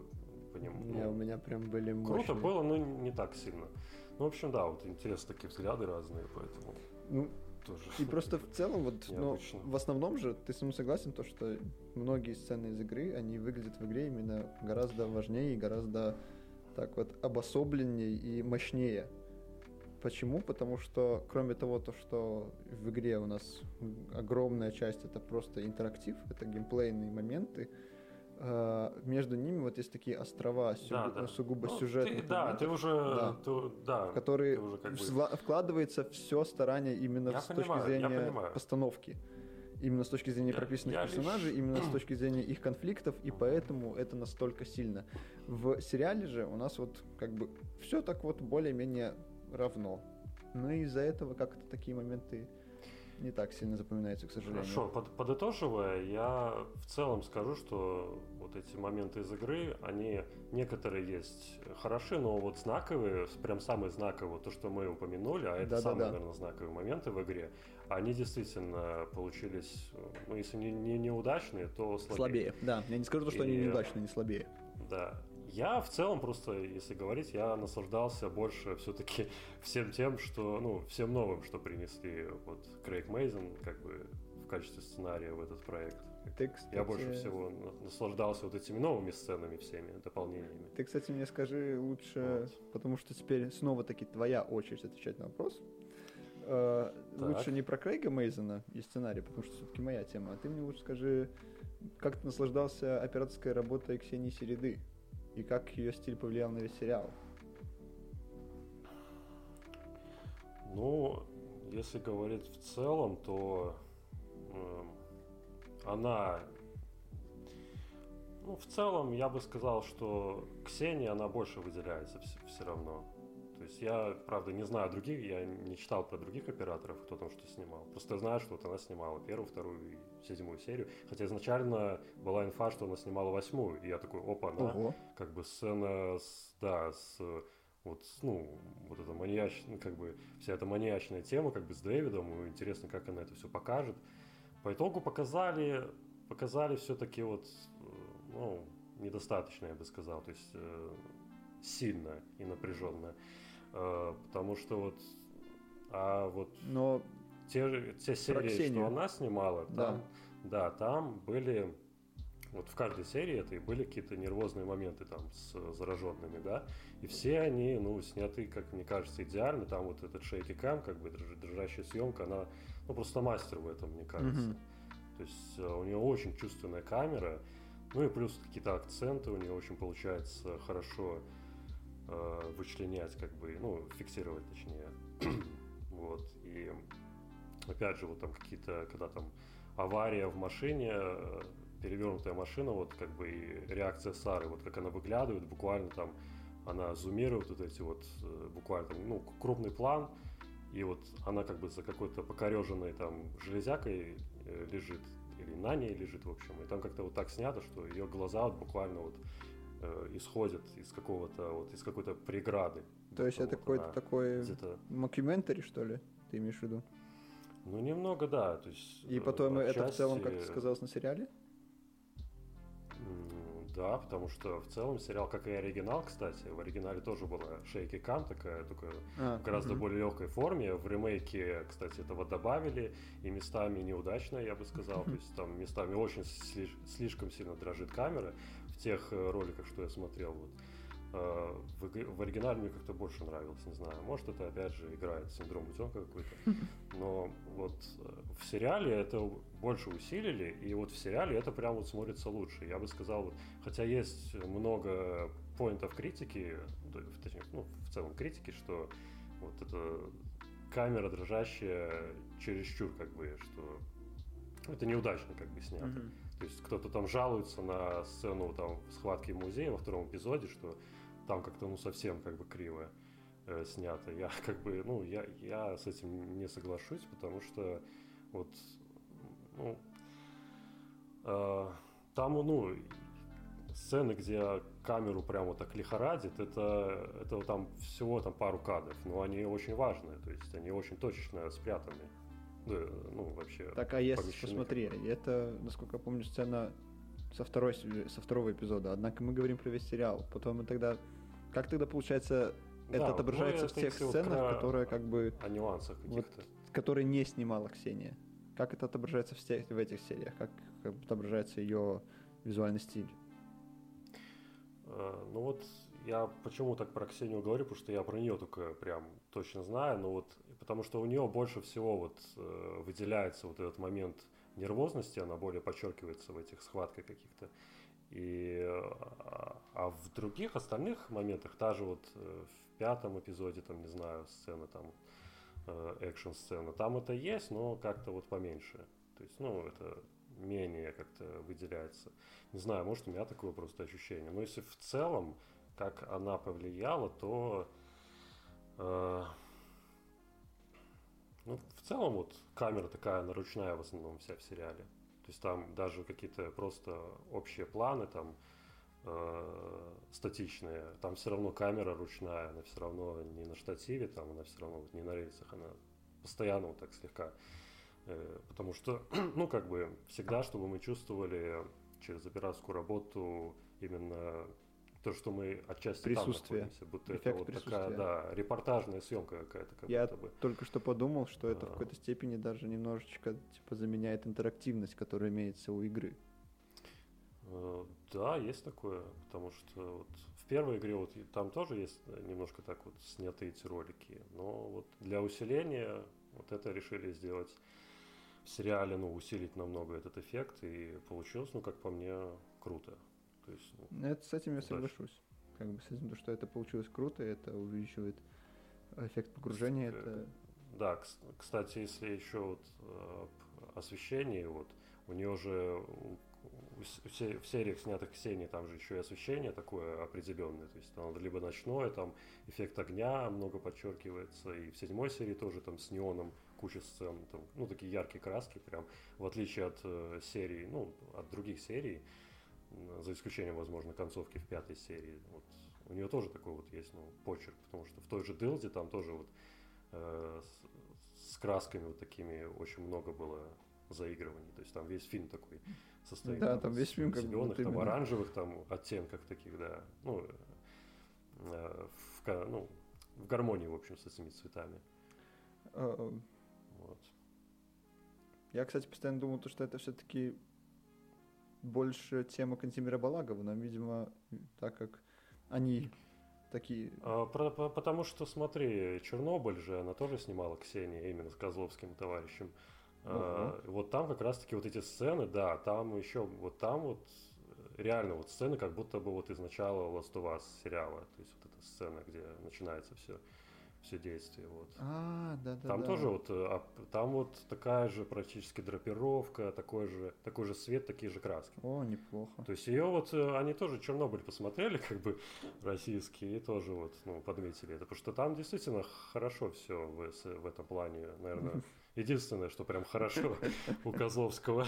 по нему. Не, у меня прям были круто мощные. было, но не так сильно. Ну, в общем, да, вот интересно такие взгляды разные, поэтому Ну, тоже. и просто в целом, вот, ну, Необычно. в основном же, ты со мной согласен, то, что многие сцены из игры, они выглядят в игре именно гораздо важнее и гораздо так вот обособленнее и мощнее. Почему? Потому что, кроме того, то, что в игре у нас огромная часть это просто интерактив, это геймплейные моменты, э, между ними вот есть такие острова сю- Да, да. сугубо Ну, сюжетных ты- Да, ты уже, Да. ты- да, в которые ты уже как бы- вкладывается все старание именно Я с понимаю, точки зрения постановки. Именно с точки зрения Я- прописанных я персонажей, лишь- именно с [CLEARS THROAT] точки зрения их конфликтов, и поэтому это настолько сильно. В сериале же у нас вот как бы все так вот более-менее равно. Но из-за этого как-то такие моменты не так сильно запоминаются, к сожалению. Хорошо, под- подытоживая, я в целом скажу, что вот эти моменты из игры, они некоторые есть хороши, но вот знаковые, прям самые знаковые, то, что мы упомянули, а это Да-да-да. самые, наверное, знаковые моменты в игре, они действительно получились, ну, если не, не неудачные, то слабее. Слабее, да. Я не скажу, то, что они И- неудачные, не слабее. Да. Я в целом просто, если говорить, я наслаждался больше все-таки [LAUGHS] всем тем, что, ну, всем новым, что принесли вот Крейг Мейзен, как бы в качестве сценария в этот проект. Ты, кстати, Я больше всего на- наслаждался вот этими новыми сценами всеми, дополнениями. Ты, кстати, мне скажи лучше, Вот. потому что теперь снова-таки твоя очередь отвечать на вопрос. Э. Лучше не про Крейга Мейзена и сценарий, потому что все-таки моя тема, а ты мне лучше скажи, как ты наслаждался операторской работой Ксении Середы и как ее стиль повлиял на весь сериал. Ну, если говорить в целом, то эм, она... Ну, в целом, я бы сказал, что Ксения, она больше выделяется все, равно. То есть я, правда, не знаю других, я не читал про других операторов, кто там что снимал. Просто знаю, что вот она снимала первую, вторую и седьмую серию. Хотя изначально была инфа, что она снимала восьмую. И я такой, опа, она Ого. как бы сцена с, да, с вот, ну, вот эта маньячная, как бы вся эта маньячная тема, как бы с Дэвидом, интересно, как она это все покажет. По итогу показали, показали все-таки вот, ну, недостаточно, я бы сказал, то есть э, сильно и напряженно. Э, потому что вот, а вот Но те, те серии, Ксению. что она снимала, Да. там, да. там были, вот в каждой серии этой были какие-то нервозные моменты там с зараженными, да, и все они, ну, сняты, как мне кажется, идеально, там вот этот шейки кам, как бы дрож- дрожащая съемка, она, ну, просто мастер в этом, мне кажется. Мгм. То есть э, у нее очень чувственная камера, ну и плюс какие-то акценты у нее очень получается хорошо э, вычленять, как бы, ну, фиксировать точнее. [CLEARS THROAT] вот. И опять же, вот там какие-то, когда там авария в машине, э, перевернутая машина, вот как бы и реакция Сары, вот как она выглядывает, буквально там она зумирует вот эти вот, э, буквально там, ну, крупный план, и вот она как бы за какой-то покореженной там железякой э, лежит, или на ней лежит, в общем, и там как-то вот так снято, что ее глаза вот буквально вот э, исходят из какого-то вот из какой-то преграды. То есть это какой-то такой мокьюментари, что ли, ты имеешь в виду? Ну, немного, да. То есть, И потом отчасти... это в целом как-то сказалось на сериале? Да, потому что в целом сериал, как и оригинал, кстати, в оригинале тоже была shaky cam такая, только а, в гораздо угу. более легкой форме. В ремейке, кстати, этого добавили, и местами неудачно, я бы сказал. То есть там местами очень слишком сильно дрожит камера тех э, роликах, что я смотрел. Вот. Э, в, в оригинале мне как-то больше нравилось, не знаю. Может, это опять же играет синдром утенка какой-то. Но вот э, в сериале это больше усилили, и вот в сериале это прям вот смотрится лучше. Я бы сказал, вот, хотя есть много поинтов критики, точнее, ну, в целом критики, что вот эта камера дрожащая чересчур, как бы, что это неудачно как бы снято. Mm-hmm. То есть кто-то там жалуется на сцену там схватки в музее во втором эпизоде, что там как-то ну совсем как бы криво э, снято. Я [LAUGHS] как бы, ну, я, я с этим не соглашусь, потому что вот, ну, э, там, ну, сцены, где камеру прямо так лихорадит, это, это там всего там пару кадров, но они очень важные, то есть они очень точечно спрятаны. Ну, вообще. Так, а если посмотри, это, насколько я помню, сцена со, второй, со второго эпизода. Однако мы говорим про весь сериал. Потом мы тогда как тогда получается да, это отображается в тех сценах, которые как бы... О нюансах каких-то. Вот, которые не снимала Ксения. Как это отображается в, в этих сериях? Как, как отображается ее визуальный стиль? Uh, ну вот я почему так про Ксению говорю, потому что я про нее только прям точно знаю, но вот потому что у нее больше всего вот э, выделяется вот этот момент нервозности, она более подчеркивается в этих схватках каких-то. И, а, а в других остальных моментах, та же вот э, в пятом эпизоде, там, не знаю, сцена там, э, экшн-сцена, там это есть, но как-то вот поменьше. То есть, ну, это менее как-то выделяется. Не знаю, может, у меня такое просто ощущение. Но если в целом, как она повлияла, то э, ну, в целом вот камера такая наручная в основном вся в сериале. То есть там даже какие-то просто общие планы там э, статичные, там все равно камера ручная, она все равно не на штативе, там она все равно вот не на рельсах, она постоянно вот так слегка. Э, потому что, [CLEARS THROAT] ну как бы всегда, чтобы мы чувствовали через операторскую работу именно то, что мы отчасти присутствие. там находимся, будто Эффект это вот такая, да, репортажная съемка какая-то. Как Я будто бы. только что подумал, что это а... в какой-то степени даже немножечко типа заменяет интерактивность, которая имеется у игры. Э, да, есть такое, потому что вот в первой игре вот там тоже есть немножко так вот снятые эти ролики, но вот для усиления вот это решили сделать в сериале, ну, усилить намного этот эффект, и получилось, ну, как по мне, круто. То есть, ну, это с этим я соглашусь. Как бы с этим, то, что это получилось круто, это увеличивает эффект погружения. Это... Да, кстати, если еще вот э, освещение, вот у нее же в сериях, снятых Ксении, там же еще и освещение такое определенное. То есть там либо ночное, там эффект огня много подчеркивается. И в седьмой серии тоже там с неоном куча сцен. Там, ну, такие яркие краски прям. В отличие от э, серии, ну, от других серий за исключением, возможно, концовки в пятой серии. Вот у нее тоже такой вот есть ну, почерк, потому что в той же Дилде там тоже вот э, с, с красками вот такими очень много было заигрываний. То есть там весь фильм такой состоит да, там весь фильм как зеленых, там именно... оранжевых там оттенках таких, да. Ну, э, в, ну, в гармонии, в общем, с этими цветами. Uh, вот. Я, кстати, постоянно думал, что это все-таки больше тема Кантимира Балагова, но, видимо, так как они такие... А, про, потому что, смотри, Чернобыль же, она тоже снимала Ксения именно с Козловским товарищем. А, вот там как раз-таки вот эти сцены, да, там еще, вот там вот реально вот сцены, как будто бы вот из начала Last of Us сериала, то есть вот эта сцена, где начинается все. Все действия. Вот. А, да, да. Там да. тоже вот, а, там вот такая же практически драпировка, такой же, такой же свет, такие же краски. О, неплохо. То есть ее вот, э, они тоже Чернобыль посмотрели, [LAUGHS] как бы российские, и тоже вот, ну, подметили это, потому что там действительно хорошо все в, в этом плане, наверное. [LAUGHS] Единственное, что прям хорошо [LAUGHS] у Козловского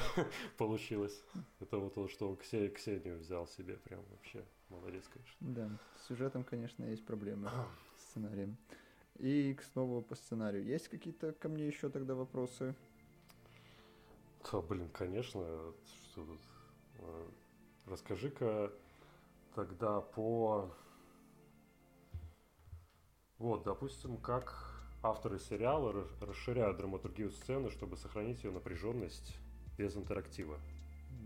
получилось, это вот то, что он Ксению взял себе, прям вообще молодец, конечно. Да, с сюжетом, конечно, есть проблемы [CLEARS THROAT] с сценарием. И снова по сценарию. Есть какие-то ко мне еще тогда вопросы? Да, блин, конечно. Что тут? Э, расскажи-ка тогда по... Вот, допустим, как авторы сериала расширяют драматургию сцены, чтобы сохранить ее напряженность без интерактива.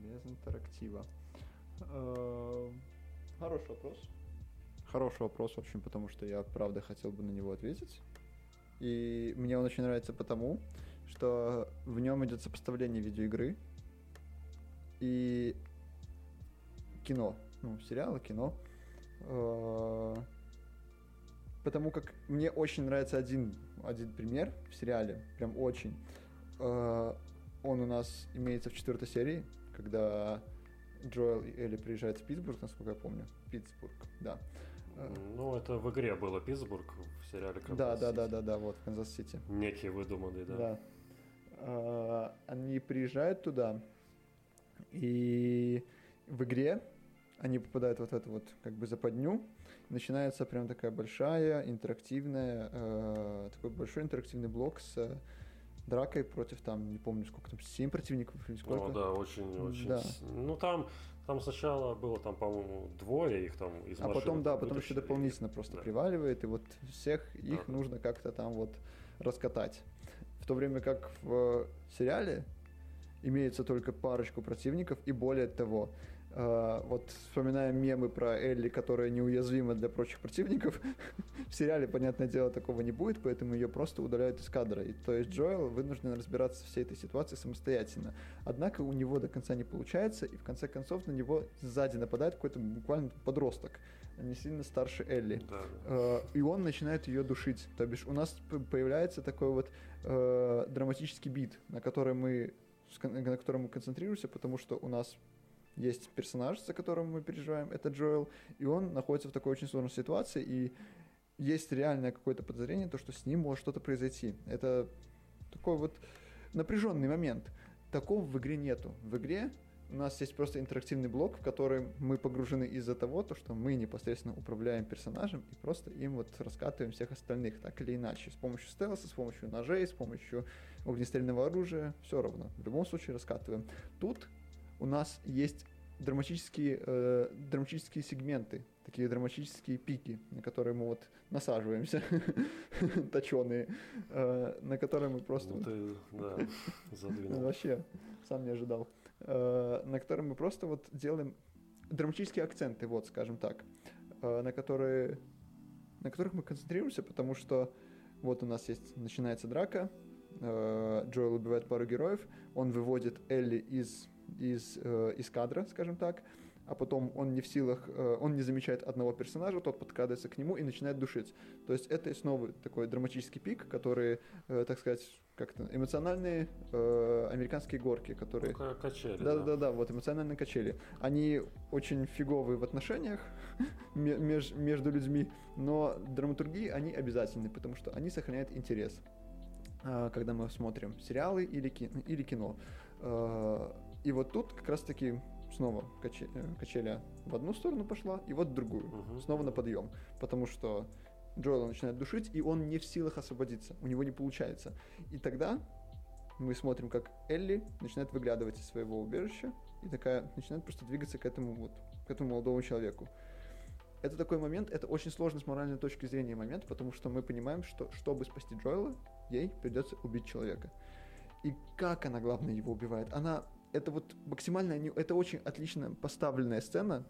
Без интерактива. Э, хороший вопрос. Хороший вопрос, в общем, потому что я, правда, хотел бы на него ответить. И мне он очень нравится потому, что в нем идет сопоставление видеоигры и кино. Ну, сериалы, кино. Э, потому как мне очень нравится один, один пример в сериале, прям очень. Э, он у нас имеется в четвертой серии, когда Джоэл и Элли приезжают в Питтсбург, насколько я помню. Питтсбург, да. Ну, это в игре было Питтсбург, в сериале Канзас Да, да, да, да, да, вот, Канзас-Сити. Некий выдуманный, да. Да. А, они приезжают туда, и в игре они попадают вот в эту вот как бы западню, начинается прям такая большая интерактивная, э, такой большой интерактивный блок с дракой против там, не помню, сколько там, 7 противников или сколько. Ну да, очень, очень. Да. Ну там там сначала было, там, по-моему, двое их там из А потом, да, потом еще дополнительно просто да. приваливает, и вот всех их да. нужно как-то там вот раскатать. В то время как в сериале имеется только парочку противников, и более того, вот вспоминаем мемы про Элли, которая неуязвима для прочих противников. [LAUGHS] в сериале, понятное дело, такого не будет, поэтому ее просто удаляют из кадра. И, то есть Джоэл вынужден разбираться со всей этой ситуацией самостоятельно. Однако у него до конца не получается, и в конце концов на него сзади нападает какой-то буквально подросток, не сильно старше Элли. Да, да. Uh, и он начинает ее душить. То бишь у нас появляется такой вот uh, драматический бит, на который мы на котором мы концентрируемся, потому что у нас есть персонаж, за которым мы переживаем, это Джоэл, и он находится в такой очень сложной ситуации, и есть реальное какое-то подозрение, то, что с ним может что-то произойти. Это такой вот напряженный момент. Такого в игре нету. В игре у нас есть просто интерактивный блок, в который мы погружены из-за того, то, что мы непосредственно управляем персонажем и просто им вот раскатываем всех остальных, так или иначе. С помощью стелса, с помощью ножей, с помощью огнестрельного оружия, все равно. В любом случае раскатываем. Тут у нас есть драматические, э, драматические сегменты, такие драматические пики, на которые мы вот насаживаемся, [LAUGHS] точеные, э, на которые мы просто... Ну, ты, да, задвинул. [LAUGHS] Вообще, сам не ожидал. Э, на которые мы просто вот делаем драматические акценты, вот, скажем так, э, на которые на которых мы концентрируемся, потому что вот у нас есть, начинается драка, э, Джоэл убивает пару героев, он выводит Элли из из, э, из кадра, скажем так, а потом он не в силах, э, он не замечает одного персонажа, тот подкрадывается к нему и начинает душить. То есть это снова такой драматический пик, который, э, так сказать, как-то эмоциональные э, американские горки, которые... Ну, качели. Да, да, да, да, вот эмоциональные качели. Они очень фиговые в отношениях [LAUGHS] меж, между людьми, но драматургии они обязательны, потому что они сохраняют интерес, когда мы смотрим сериалы или, кино, или кино. И вот тут как раз-таки снова каче, э, качеля в одну сторону пошла, и вот в другую. Угу. Снова на подъем. Потому что Джоэла начинает душить, и он не в силах освободиться. У него не получается. И тогда мы смотрим, как Элли начинает выглядывать из своего убежища и такая начинает просто двигаться к этому вот, к этому молодому человеку. Это такой момент, это очень сложный с моральной точки зрения момент, потому что мы понимаем, что чтобы спасти Джоэла, ей придется убить человека. И как она, главное, его убивает? Она это вот максимально, это очень отлично поставленная сцена,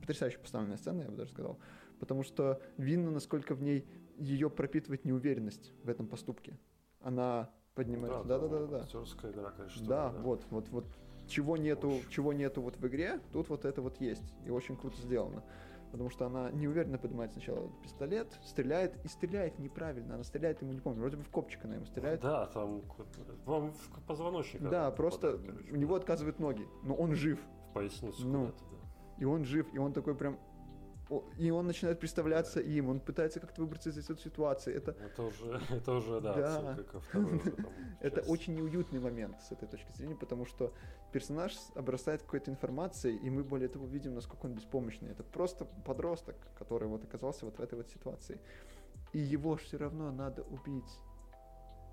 потрясающе поставленная сцена, я бы даже сказал, потому что видно, насколько в ней ее пропитывает неуверенность в этом поступке. Она поднимается. Да, да, да, да. да. Актерская игра, конечно. Да, да, вот, вот, вот. Чего нету, чего нету вот в игре, тут вот это вот есть. И очень круто сделано. Потому что она неуверенно поднимает сначала пистолет, стреляет и стреляет неправильно. Она стреляет ему, не помню, вроде бы в копчик она ему стреляет. Да, там вам в позвоночник. Да, просто у него отказывают ноги, но он жив. В поясницу ну, да. И он жив, и он такой прям и он начинает представляться им, он пытается как-то выбраться из этой ситуации. Это, это уже, [LAUGHS] это уже, да, да. [LAUGHS] это очень неуютный момент с этой точки зрения, потому что персонаж обрастает какой-то информацией, и мы более того видим, насколько он беспомощный. Это просто подросток, который вот оказался вот в этой вот ситуации. И его все равно надо убить.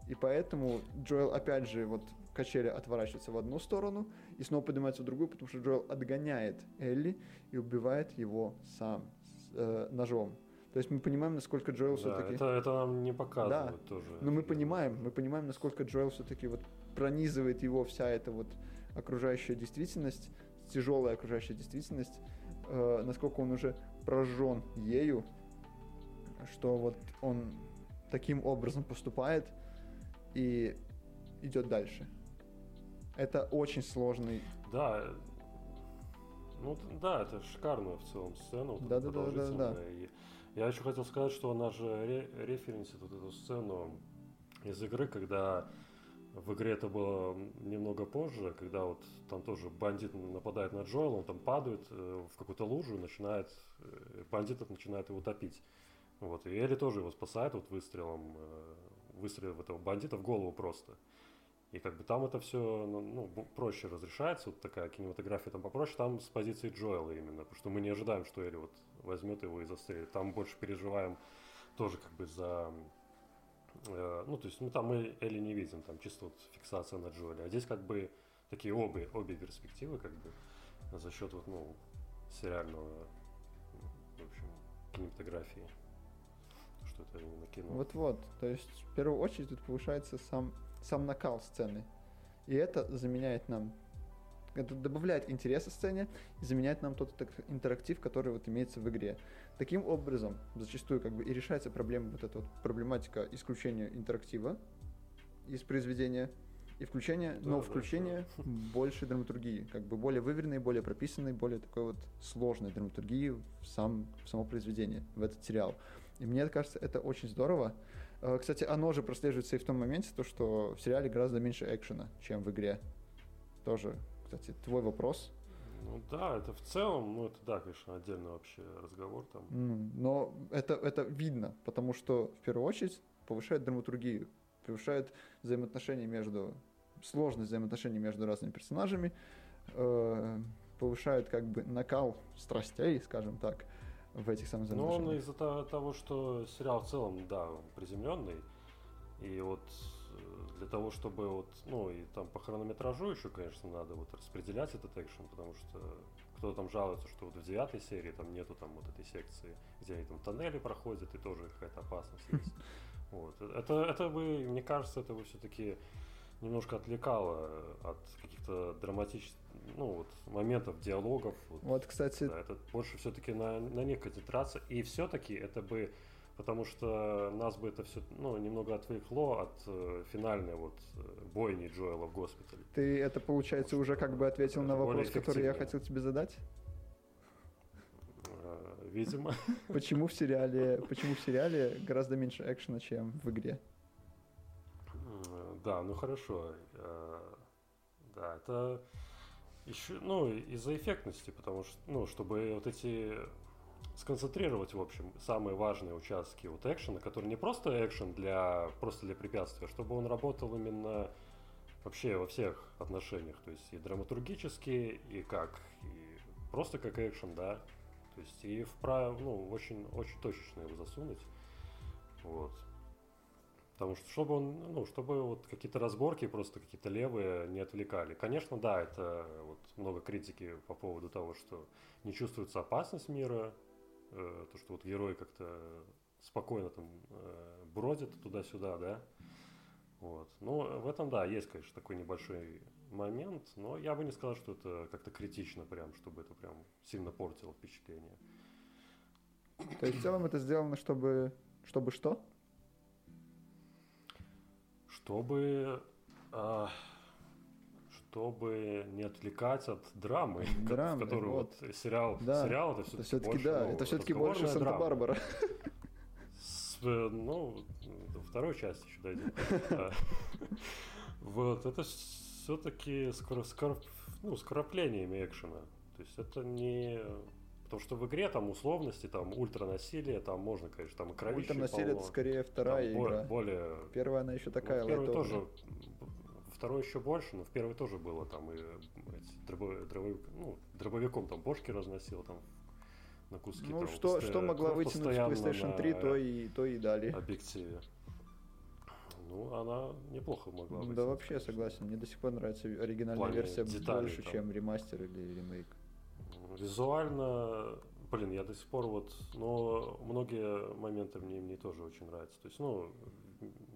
И поэтому Джоэл опять же вот качели отворачивается в одну сторону и снова поднимается в другую, потому что Джоэл отгоняет Элли и убивает его сам с, э, ножом. То есть мы понимаем, насколько Джоэл да, все-таки... Это, это нам не показывает да, тоже. Но мы понимаем, мы понимаем, насколько Джоэл все-таки вот пронизывает его вся эта вот окружающая действительность, тяжелая окружающая действительность, э, насколько он уже прожжен ею, что вот он таким образом поступает и идет дальше. Это очень сложный. Да, ну да, это шикарная в целом сцена. Вот да, да, да, да, да. И я еще хотел сказать, что она же ре- референсит вот эту сцену из игры, когда в игре это было немного позже, когда вот там тоже бандит нападает на Джоэла, он там падает э, в какую-то лужу и начинает, э, бандитов начинает его топить. Вот, и Элли тоже его спасает вот выстрелом, э, выстрелив этого бандита в голову просто. И как бы там это все ну, ну, проще разрешается, вот такая кинематография там попроще, там с позиции Джоэла именно, потому что мы не ожидаем, что Элли вот возьмет его и застрелит. Там больше переживаем тоже как бы за... Э, ну, то есть мы там мы Элли не видим, там чисто вот фиксация на Джоэле. А здесь как бы такие обе, обе перспективы как бы за счет вот, ну, сериального, в общем, кинематографии что это именно кино. Вот-вот, то есть в первую очередь тут повышается сам сам накал сцены. И это заменяет нам, это добавляет интереса сцене и заменяет нам тот интерактив, который вот имеется в игре. Таким образом, зачастую как бы и решается проблема, вот эта вот проблематика исключения интерактива из произведения и включения, да, но да, включение да. больше драматургии, как бы более выверенной, более прописанной, более такой вот сложной драматургии в, сам, в само произведение, в этот сериал. И мне кажется, это очень здорово. Э, кстати, оно же прослеживается и в том моменте, то, что в сериале гораздо меньше экшена, чем в игре. Тоже, кстати, твой вопрос. Ну да, это в целом, ну это да, конечно, отдельный вообще разговор там. но это, это видно, потому что в первую очередь повышает драматургию, повышает взаимоотношения между, сложность взаимоотношений между разными персонажами, э, повышает как бы накал страстей, скажем так, в этих самых Ну, он из-за того, что сериал в целом, да, приземленный, и вот э, для того, чтобы вот, ну, и там по хронометражу еще, конечно, надо вот распределять этот экшен, потому что кто-то там жалуется, что вот в девятой серии там нету там вот этой секции, где они там тоннели проходят, и тоже какая-то опасность [LAUGHS] есть. Вот. Это, это бы, мне кажется, это бы все-таки немножко отвлекало от каких-то драматических, ну, вот, моментов, диалогов. Вот, вот кстати... Да, это больше все-таки на, на них концентрация. И все-таки это бы потому что нас бы это все ну, немного отвлекло от э, финальной вот э, бойни Джоэла в госпитале. Ты это, получается, уже как бы ответил на вопрос, который я хотел тебе задать? Э, видимо. [LAUGHS] Почему в сериале, почему в сериале гораздо меньше экшена, чем в игре? Да, ну хорошо. Э, да, это еще, ну, из-за эффектности, потому что, ну, чтобы вот эти сконцентрировать, в общем, самые важные участки вот экшена, который не просто экшен для, просто для препятствия, а чтобы он работал именно вообще во всех отношениях, то есть и драматургически, и как, и просто как экшен, да, то есть и вправ, ну, очень, очень точечно его засунуть, вот, Потому что чтобы он, ну, чтобы вот какие-то разборки просто какие-то левые не отвлекали. Конечно, да, это вот много критики по поводу того, что не чувствуется опасность мира, э, то, что вот герои как-то спокойно там э, бродят туда-сюда, да. Вот. Ну, в этом, да, есть, конечно, такой небольшой момент, но я бы не сказал, что это как-то критично прям, чтобы это прям сильно портило впечатление. То есть в целом это сделано, чтобы, чтобы что? Чтобы, а, чтобы не отвлекать от драмы, драмы которую вот, вот сериал, да. сериал это все-таки все-таки больше, да, ну, это все-таки больше Санта-Барбара. Ну, до второй части еще дойдем. Вот, это все-таки скоро, скоро, ну, экшена. То есть это не... Потому что в игре там условности, там ультранасилие, там можно, конечно, там кровище Ультранасилие это скорее вторая там игра. Более... Первая она еще такая ну, первый тоже второй еще больше, но в первой тоже было там и эти, дробовик, дробовик, ну, дробовиком там бошки разносил там на куски. Ну, там, что, постоянно, что могла вытянуть в PlayStation 3, то и, то и дали. Объективе. Ну, она неплохо могла быть. Да, вообще согласен. Мне до сих пор нравится оригинальная версия деталей, больше, там. чем ремастер или ремейк. Визуально, блин, я до сих пор вот, но многие моменты мне, мне тоже очень нравятся. То есть, ну,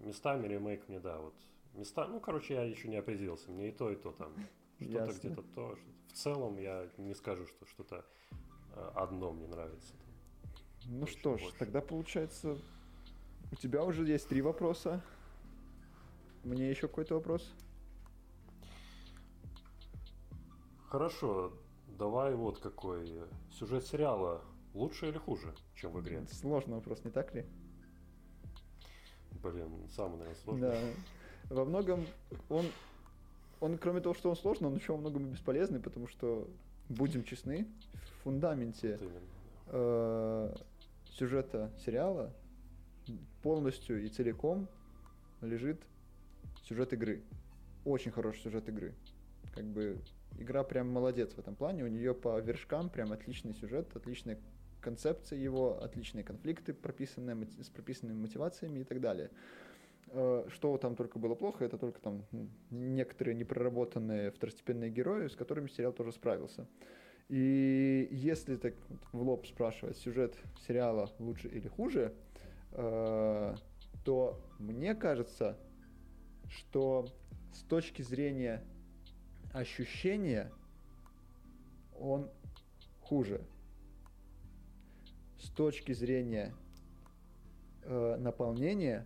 местами ремейк мне, да, вот места, ну, короче, я еще не определился. Мне и то, и то там. [LAUGHS] Что-то где-то то. Что в целом я не скажу, что что-то э, одно мне нравится. Ну что ж, больше. тогда получается, у тебя уже есть три вопроса. Мне еще какой-то вопрос? Хорошо, давай вот какой. Сюжет сериала лучше или хуже, чем в игре? Сложный вопрос, не так ли? Блин, самый, наверное, сложный. Да. Во многом он, он, кроме того, что он сложный, он еще во многом и бесполезный, потому что, будем честны, в фундаменте э, сюжета сериала полностью и целиком лежит сюжет игры. Очень хороший сюжет игры. Как бы игра прям молодец в этом плане. У нее по вершкам прям отличный сюжет, отличная концепция его, отличные конфликты, прописанные, с прописанными мотивациями и так далее. Э, что там только было плохо, это только там некоторые непроработанные второстепенные герои, с которыми сериал тоже справился. И если так в лоб спрашивать, сюжет сериала лучше или хуже, э, то мне кажется, что с точки зрения ощущение, он хуже. С точки зрения э, наполнения,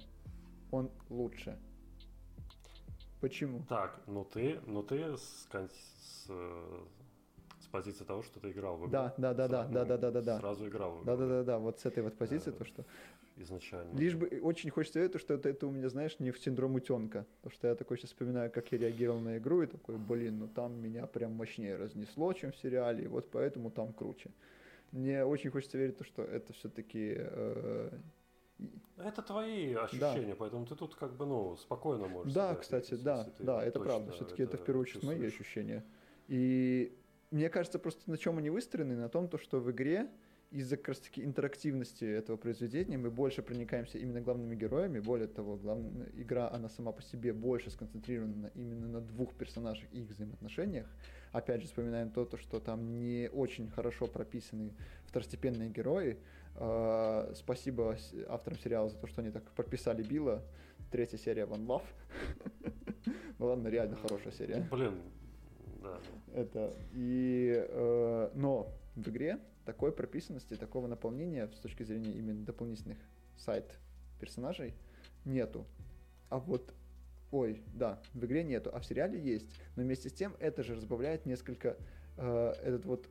он лучше. Почему? Так, ну ты, ну ты с, с, с позиции того, что ты играл в игру. Да, да, да, да, ну, да, да, да, да, да. Сразу играл в игру. Да, да, да, да, вот с этой вот позиции, то, что изначально. Лишь бы очень хочется это, что это, это у меня, знаешь, не в синдром утенка. Потому что я такой сейчас вспоминаю, как я реагировал на игру, и такой, блин, ну там меня прям мощнее разнесло, чем в сериале, и вот поэтому там круче. Мне очень хочется верить, что это все-таки э, это твои ощущения, да. поэтому ты тут как бы, ну, спокойно можешь. Да, сказать, кстати, да, да, это правда. Все-таки это, это в первую очередь мои ощущения. И мне кажется, просто на чем они выстроены, на том, то, что в игре из-за как раз таки интерактивности этого произведения мы больше проникаемся именно главными героями. Более того, главная игра, она сама по себе больше сконцентрирована именно на двух персонажах и их взаимоотношениях. Опять же, вспоминаем то, то что там не очень хорошо прописаны второстепенные герои. Uh, спасибо авторам сериала за то, что они так прописали Билла. Третья серия One Love. [LAUGHS] ну ладно, реально хорошая серия. Блин, да. Это и uh, но в игре такой прописанности, такого наполнения с точки зрения именно дополнительных сайт персонажей нету. А вот Ой, да, в игре нету, а в сериале есть. Но вместе с тем это же разбавляет несколько э, этот вот,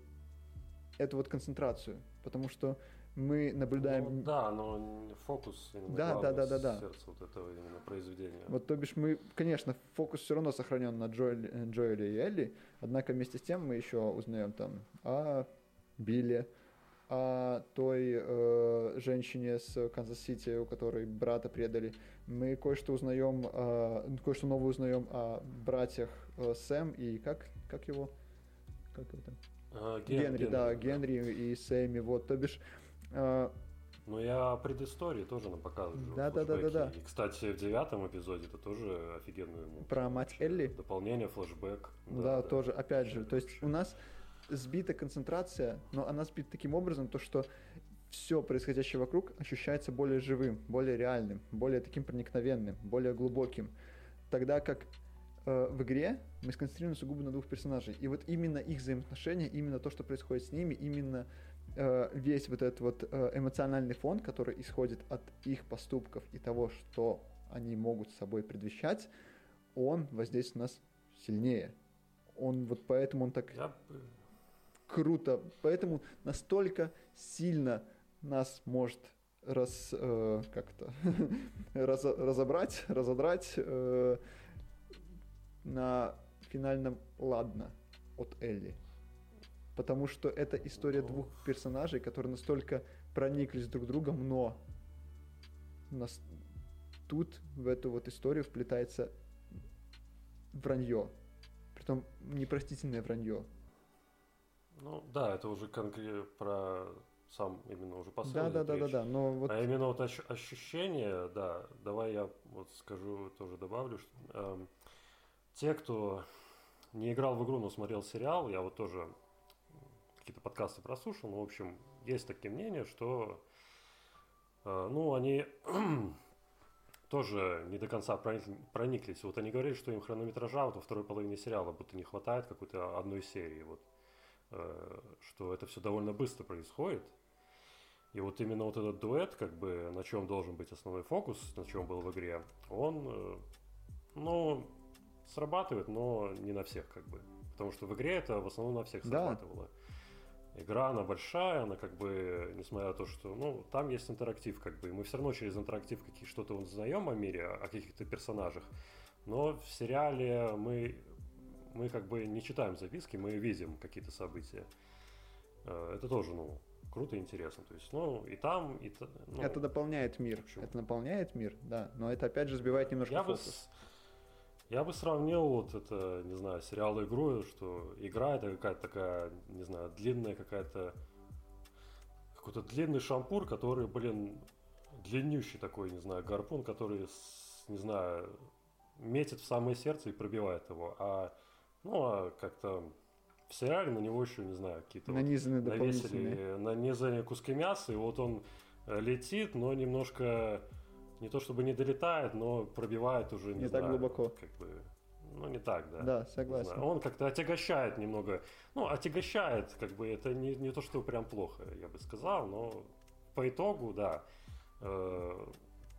эту вот концентрацию. Потому что мы наблюдаем... Ну, да, но фокус да, да, да, да, да. сердце вот этого именно произведения. Вот, то бишь мы, конечно, фокус все равно сохранен на Джоэле, Джоэле и Элли, однако вместе с тем мы еще узнаем там о Билли, о той э, женщине с Канзас-Сити, у которой брата предали. Мы кое-что узнаем, э, кое-что новое узнаем о братьях э, Сэм и как, как его? Как его там? А, Ген, Генри, Генри, да, Генри и Сэмми, вот, то бишь... Э, ну, я предыстории тоже нам показываю. Да, да, да, да, да. И, кстати, в девятом эпизоде это тоже офигенную. Ну, Про мать Элли? Дополнение, флешбэк. Да, да, да, тоже, опять же. То есть у нас сбита концентрация, но она сбита таким образом, то что все происходящее вокруг ощущается более живым, более реальным, более таким проникновенным, более глубоким. Тогда как э, в игре мы сконцентрируем сугубо на двух персонажей. И вот именно их взаимоотношения, именно то, что происходит с ними, именно э, весь вот этот вот э, эмоциональный фон, который исходит от их поступков и того, что они могут с собой предвещать, он воздействует на нас сильнее. он вот поэтому он так Я... круто, поэтому настолько сильно нас может раз, э, как-то [LAUGHS] раз, разобрать, разодрать э, на финальном «ладно» от Элли. Потому что это история Ну. двух персонажей, которые настолько прониклись друг другом, но нас... тут в эту вот историю вплетается вранье. Притом непростительное вранье. Ну да, это уже конкретно про сам именно уже посыл. Да, да, да, да, да. Но вот А именно вот ощ- ощущение, да, давай я вот скажу, тоже добавлю, что эм, те, кто не играл в игру, но смотрел сериал, я вот тоже какие-то подкасты прослушал, ну, в общем, есть такие мнения, что, э, ну, они [CLEARS THROAT] тоже не до конца проникли- прониклись. Вот они говорили, что им хронометража вот во второй половине сериала будто не хватает какой-то одной серии, вот, что это все довольно быстро происходит. И вот именно вот этот дуэт, как бы, на чем должен быть основной фокус, на чем был в игре, он, э, ну, срабатывает, но не на всех, как бы. Потому что в игре это в основном на всех Да. срабатывало. Игра, она большая, она как бы, несмотря на то, что, ну, там есть интерактив, как бы, и мы все равно через интерактив какие что-то узнаем о мире, о каких-то персонажах, но в сериале мы, мы как бы не читаем записки, мы видим какие-то события. Э, Это тоже, ну, круто и интересно. То есть, ну, и там, и та- ну, это дополняет мир. почему? Это наполняет мир, да. Но это опять же сбивает немножко я бы, фокус. с- я бы сравнил вот это, не знаю, сериал игру, что игра это какая-то такая, не знаю, длинная какая-то, какой-то длинный шампур, который, блин, длиннющий такой, не знаю, гарпун, который, не знаю, метит в самое сердце и пробивает его. А, ну, а как-то в сериале на него еще, не знаю, какие-то вот Нанизаны дополнительные. навесили нанизали куски мяса, и вот он э, летит, но немножко не то чтобы не долетает, но пробивает уже не, Не так знаю, глубоко. Как бы, ну, не так, да. Да, согласен. Он как-то отягощает немного. Ну, отягощает, как бы это не, не то, что прям плохо, я бы сказал, но по итогу, да. э,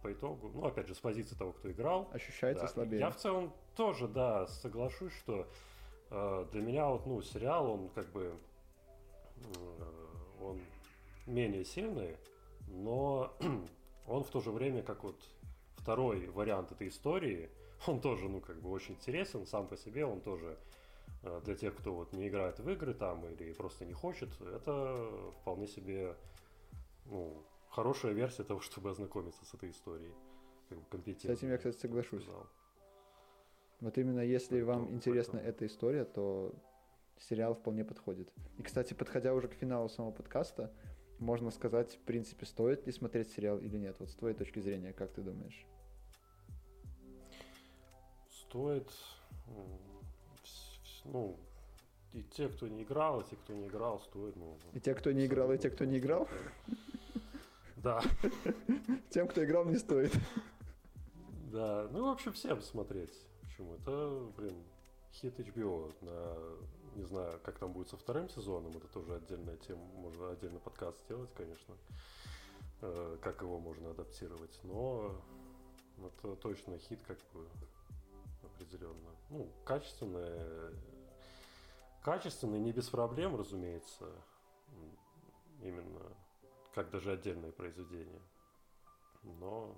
по итогу, ну, опять же, с позиции того, кто играл, Ощущается да. слабее. Я в целом тоже, да, соглашусь, что для меня вот, ну, сериал, он как бы, э, он менее сильный, но [CLEARS THROAT] он в то же время, как вот второй вариант этой истории, [LAUGHS] он тоже, ну, как бы очень интересен сам по себе, он тоже э, для тех, кто вот не играет в игры там или просто не хочет, это вполне себе, ну, хорошая версия того, [LAUGHS] чтобы ознакомиться с этой историей. Как бы С этим я, кстати, соглашусь. сказал. Вот именно если вам интересна эта история, то сериал вполне подходит. И, кстати, подходя уже к финалу самого подкаста, можно сказать, в принципе, стоит ли смотреть сериал или нет. Вот с твоей точки зрения, как ты думаешь? Стоит, ну, и те, кто не играл, и те, кто не играл, стоит, ну... И те, кто не играл, и те, кто не играл, Да, тем, кто играл, не стоит. да, ну, в общем, всем смотреть. Почему? Это, блин, хит HBO на... Не знаю, как там будет со вторым сезоном, это тоже отдельная тема, можно отдельный подкаст сделать, конечно, э, как его можно адаптировать, но это точно хит, как бы, определенно. Ну, качественное, качественный, не без проблем, разумеется, именно как даже отдельное произведение, но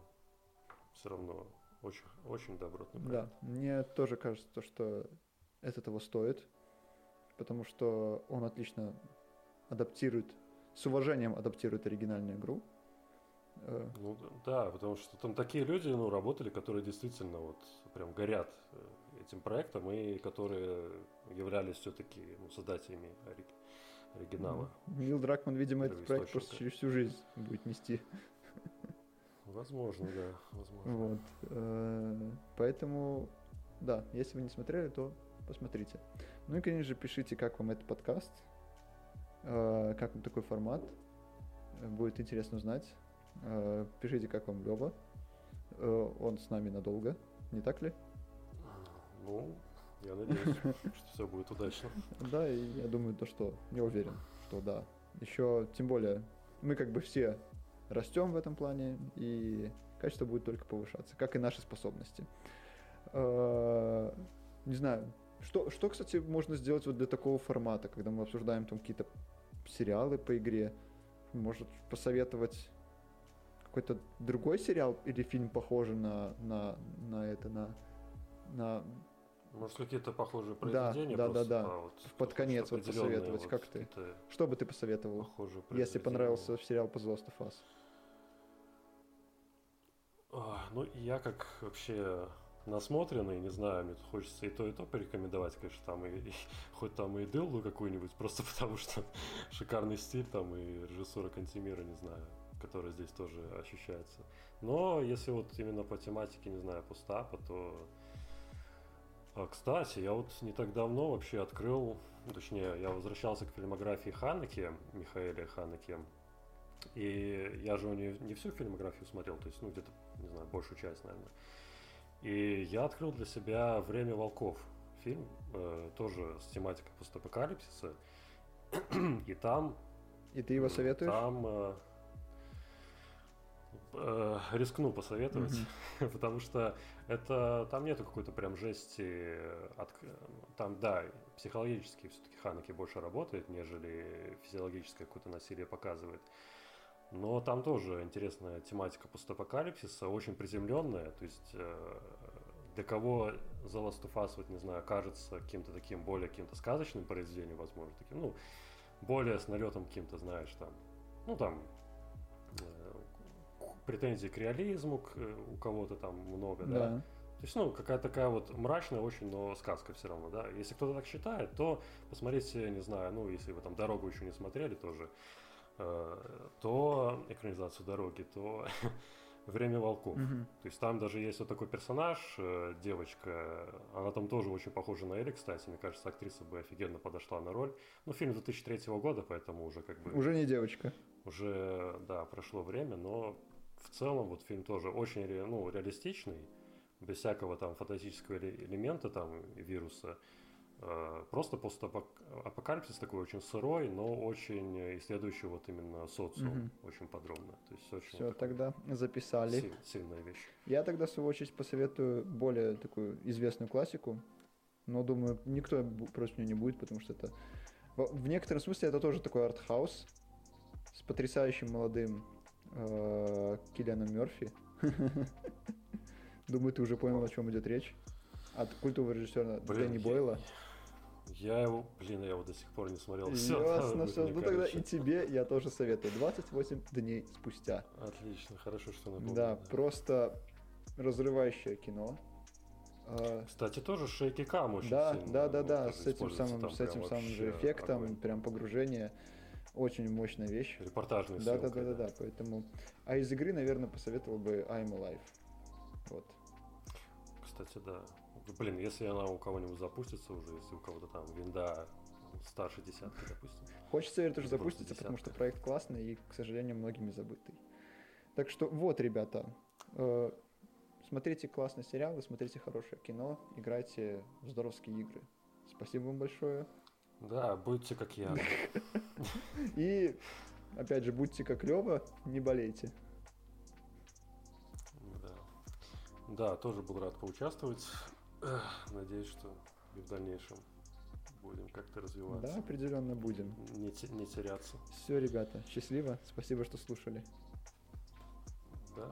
все равно очень, очень добротный проект. Да, мне тоже кажется, то, что это того стоит, потому что он отлично адаптирует, с уважением адаптирует оригинальную игру. Э, Ну да, потому что там такие люди, ну, работали, которые действительно вот прям горят э, этим проектом и которые являлись все-таки ну, создателями ори- оригинала. Нил Дракман, видимо, этот проект просто через всю жизнь будет нести. Возможно, да, возможно. Вот. э, Поэтому, да, если вы не смотрели, то посмотрите. Ну и, конечно же, пишите, как вам этот подкаст, э, как вам такой формат. Будет интересно узнать. Э, Пишите, как вам Лева. Он с нами надолго, не так ли? Ну, я надеюсь, [LAUGHS] что все будет удачно. Да, и я думаю, то, что я уверен, что да. Еще, тем более, мы как бы все растем в этом плане, и качество будет только повышаться, как и наши способности. Э, Не знаю, Что, что, кстати, можно сделать вот для такого формата, когда мы обсуждаем там какие-то сериалы по игре? Может посоветовать какой-то другой сериал или фильм похожий на, на, на это, на, на может, какие-то похожие произведения? да, да, просто, да. а вот под конец вот посоветовать, вот как ты? Что бы ты посоветовал, если понравился сериал по The Last of Us? Ну, я как вообще насмотренный, не знаю, мне хочется и то, и то порекомендовать, конечно, там и, и- хоть там и Дылду какую-нибудь, просто [LAUGHS] потому что шикарный стиль там и режиссура Кантимира, не знаю, который здесь тоже ощущается. Но если вот именно по тематике, не знаю, постапа, то... А, кстати, я вот не так давно вообще открыл, точнее, я возвращался к фильмографии Ханеке, Михаэля Ханеке, и я же у нее не всю фильмографию смотрел, то есть, ну, где-то, не знаю, большую часть, наверное. И я открыл для себя «Время волков» фильм, э, тоже с тематикой постапокалипсиса. [CLEARS THROAT] И там... И ты его советуешь? Там э, э, рискну посоветовать, [LAUGHS] потому что это там нету какой-то прям жести. э, от- там, да, психологически все-таки Ханеки больше работает, нежели физиологическое какое-то насилие показывает. Но там тоже интересная тематика постапокалипсиса, очень приземленная. То есть э, для кого The Last of Us, вот не знаю, кажется каким-то таким более каким-то сказочным произведением, возможно, таким, ну, более с налетом каким-то, знаешь, там, ну, там, э, претензий к реализму к, у кого-то там много, да. Да. То есть, ну, какая-то такая вот мрачная очень, но сказка все равно, да. Если кто-то так считает, то посмотрите, не знаю, ну, если вы там «Дорогу» еще не смотрели тоже, э, то экранизацию «Дороги», то [LAUGHS] «Время волков». Мгм. То есть там даже есть вот такой персонаж, э, девочка, она там тоже очень похожа на Элли, кстати, мне кажется, актриса бы офигенно подошла на роль. Ну, фильм 2003 года, поэтому уже как бы Уже не девочка. уже, да, прошло время, но в целом вот фильм тоже очень ну, реалистичный, без всякого там фантастического эле- элемента там вируса. Э, Просто постапокалипсис такой очень сырой, но очень исследующий вот именно социум Мгм. очень подробно. То есть очень Все, тогда записали. силь- сильная вещь. Я тогда, в свою очередь, посоветую более такую известную классику, но, думаю, никто против нее не будет, потому что это... В, некотором смысле это тоже такой артхаус с потрясающим молодым э, Киллианом Мерфи. [LAUGHS] Думаю, ты уже понял, о чем идет речь. От культового режиссера Блин, Дэнни Бойла. Я его, блин, я его до сих пор не смотрел. Всё, Ясно, мне, Ну тогда и тебе я тоже советую. 28 дней спустя. Отлично, хорошо, что напомнил. Да, просто разрывающее кино. А, Кстати, тоже шейки кам очень Да, сильно да, да, да, тоже с этим самым, с этим самым же эффектом, огонь. прям погружение. Очень мощная вещь. Репортажный Да, да, да, да, да, поэтому. А из игры, наверное, посоветовал бы I'm Alive. Вот. Кстати, да. Блин, если она у кого-нибудь запустится уже, если у кого-то там винда старше десятки, допустим. Хочется верить, тоже запустится, потому что проект классный и, к сожалению, многими забытый. Так что вот, ребята, э, смотрите классные сериалы, смотрите хорошее кино, играйте в здоровские игры. Спасибо вам большое. Да, будьте как я. [LAUGHS] И, опять же, будьте как Лева, не болейте. Да. Да, тоже был рад поучаствовать. Надеюсь, что и в дальнейшем будем как-то развиваться. Да, определенно будем. Не, не теряться. Все, ребята, счастливо. Спасибо, что слушали. Да.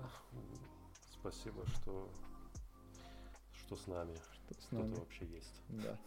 Спасибо, что, что с нами. Что с Кто-то нами. вообще есть. Да.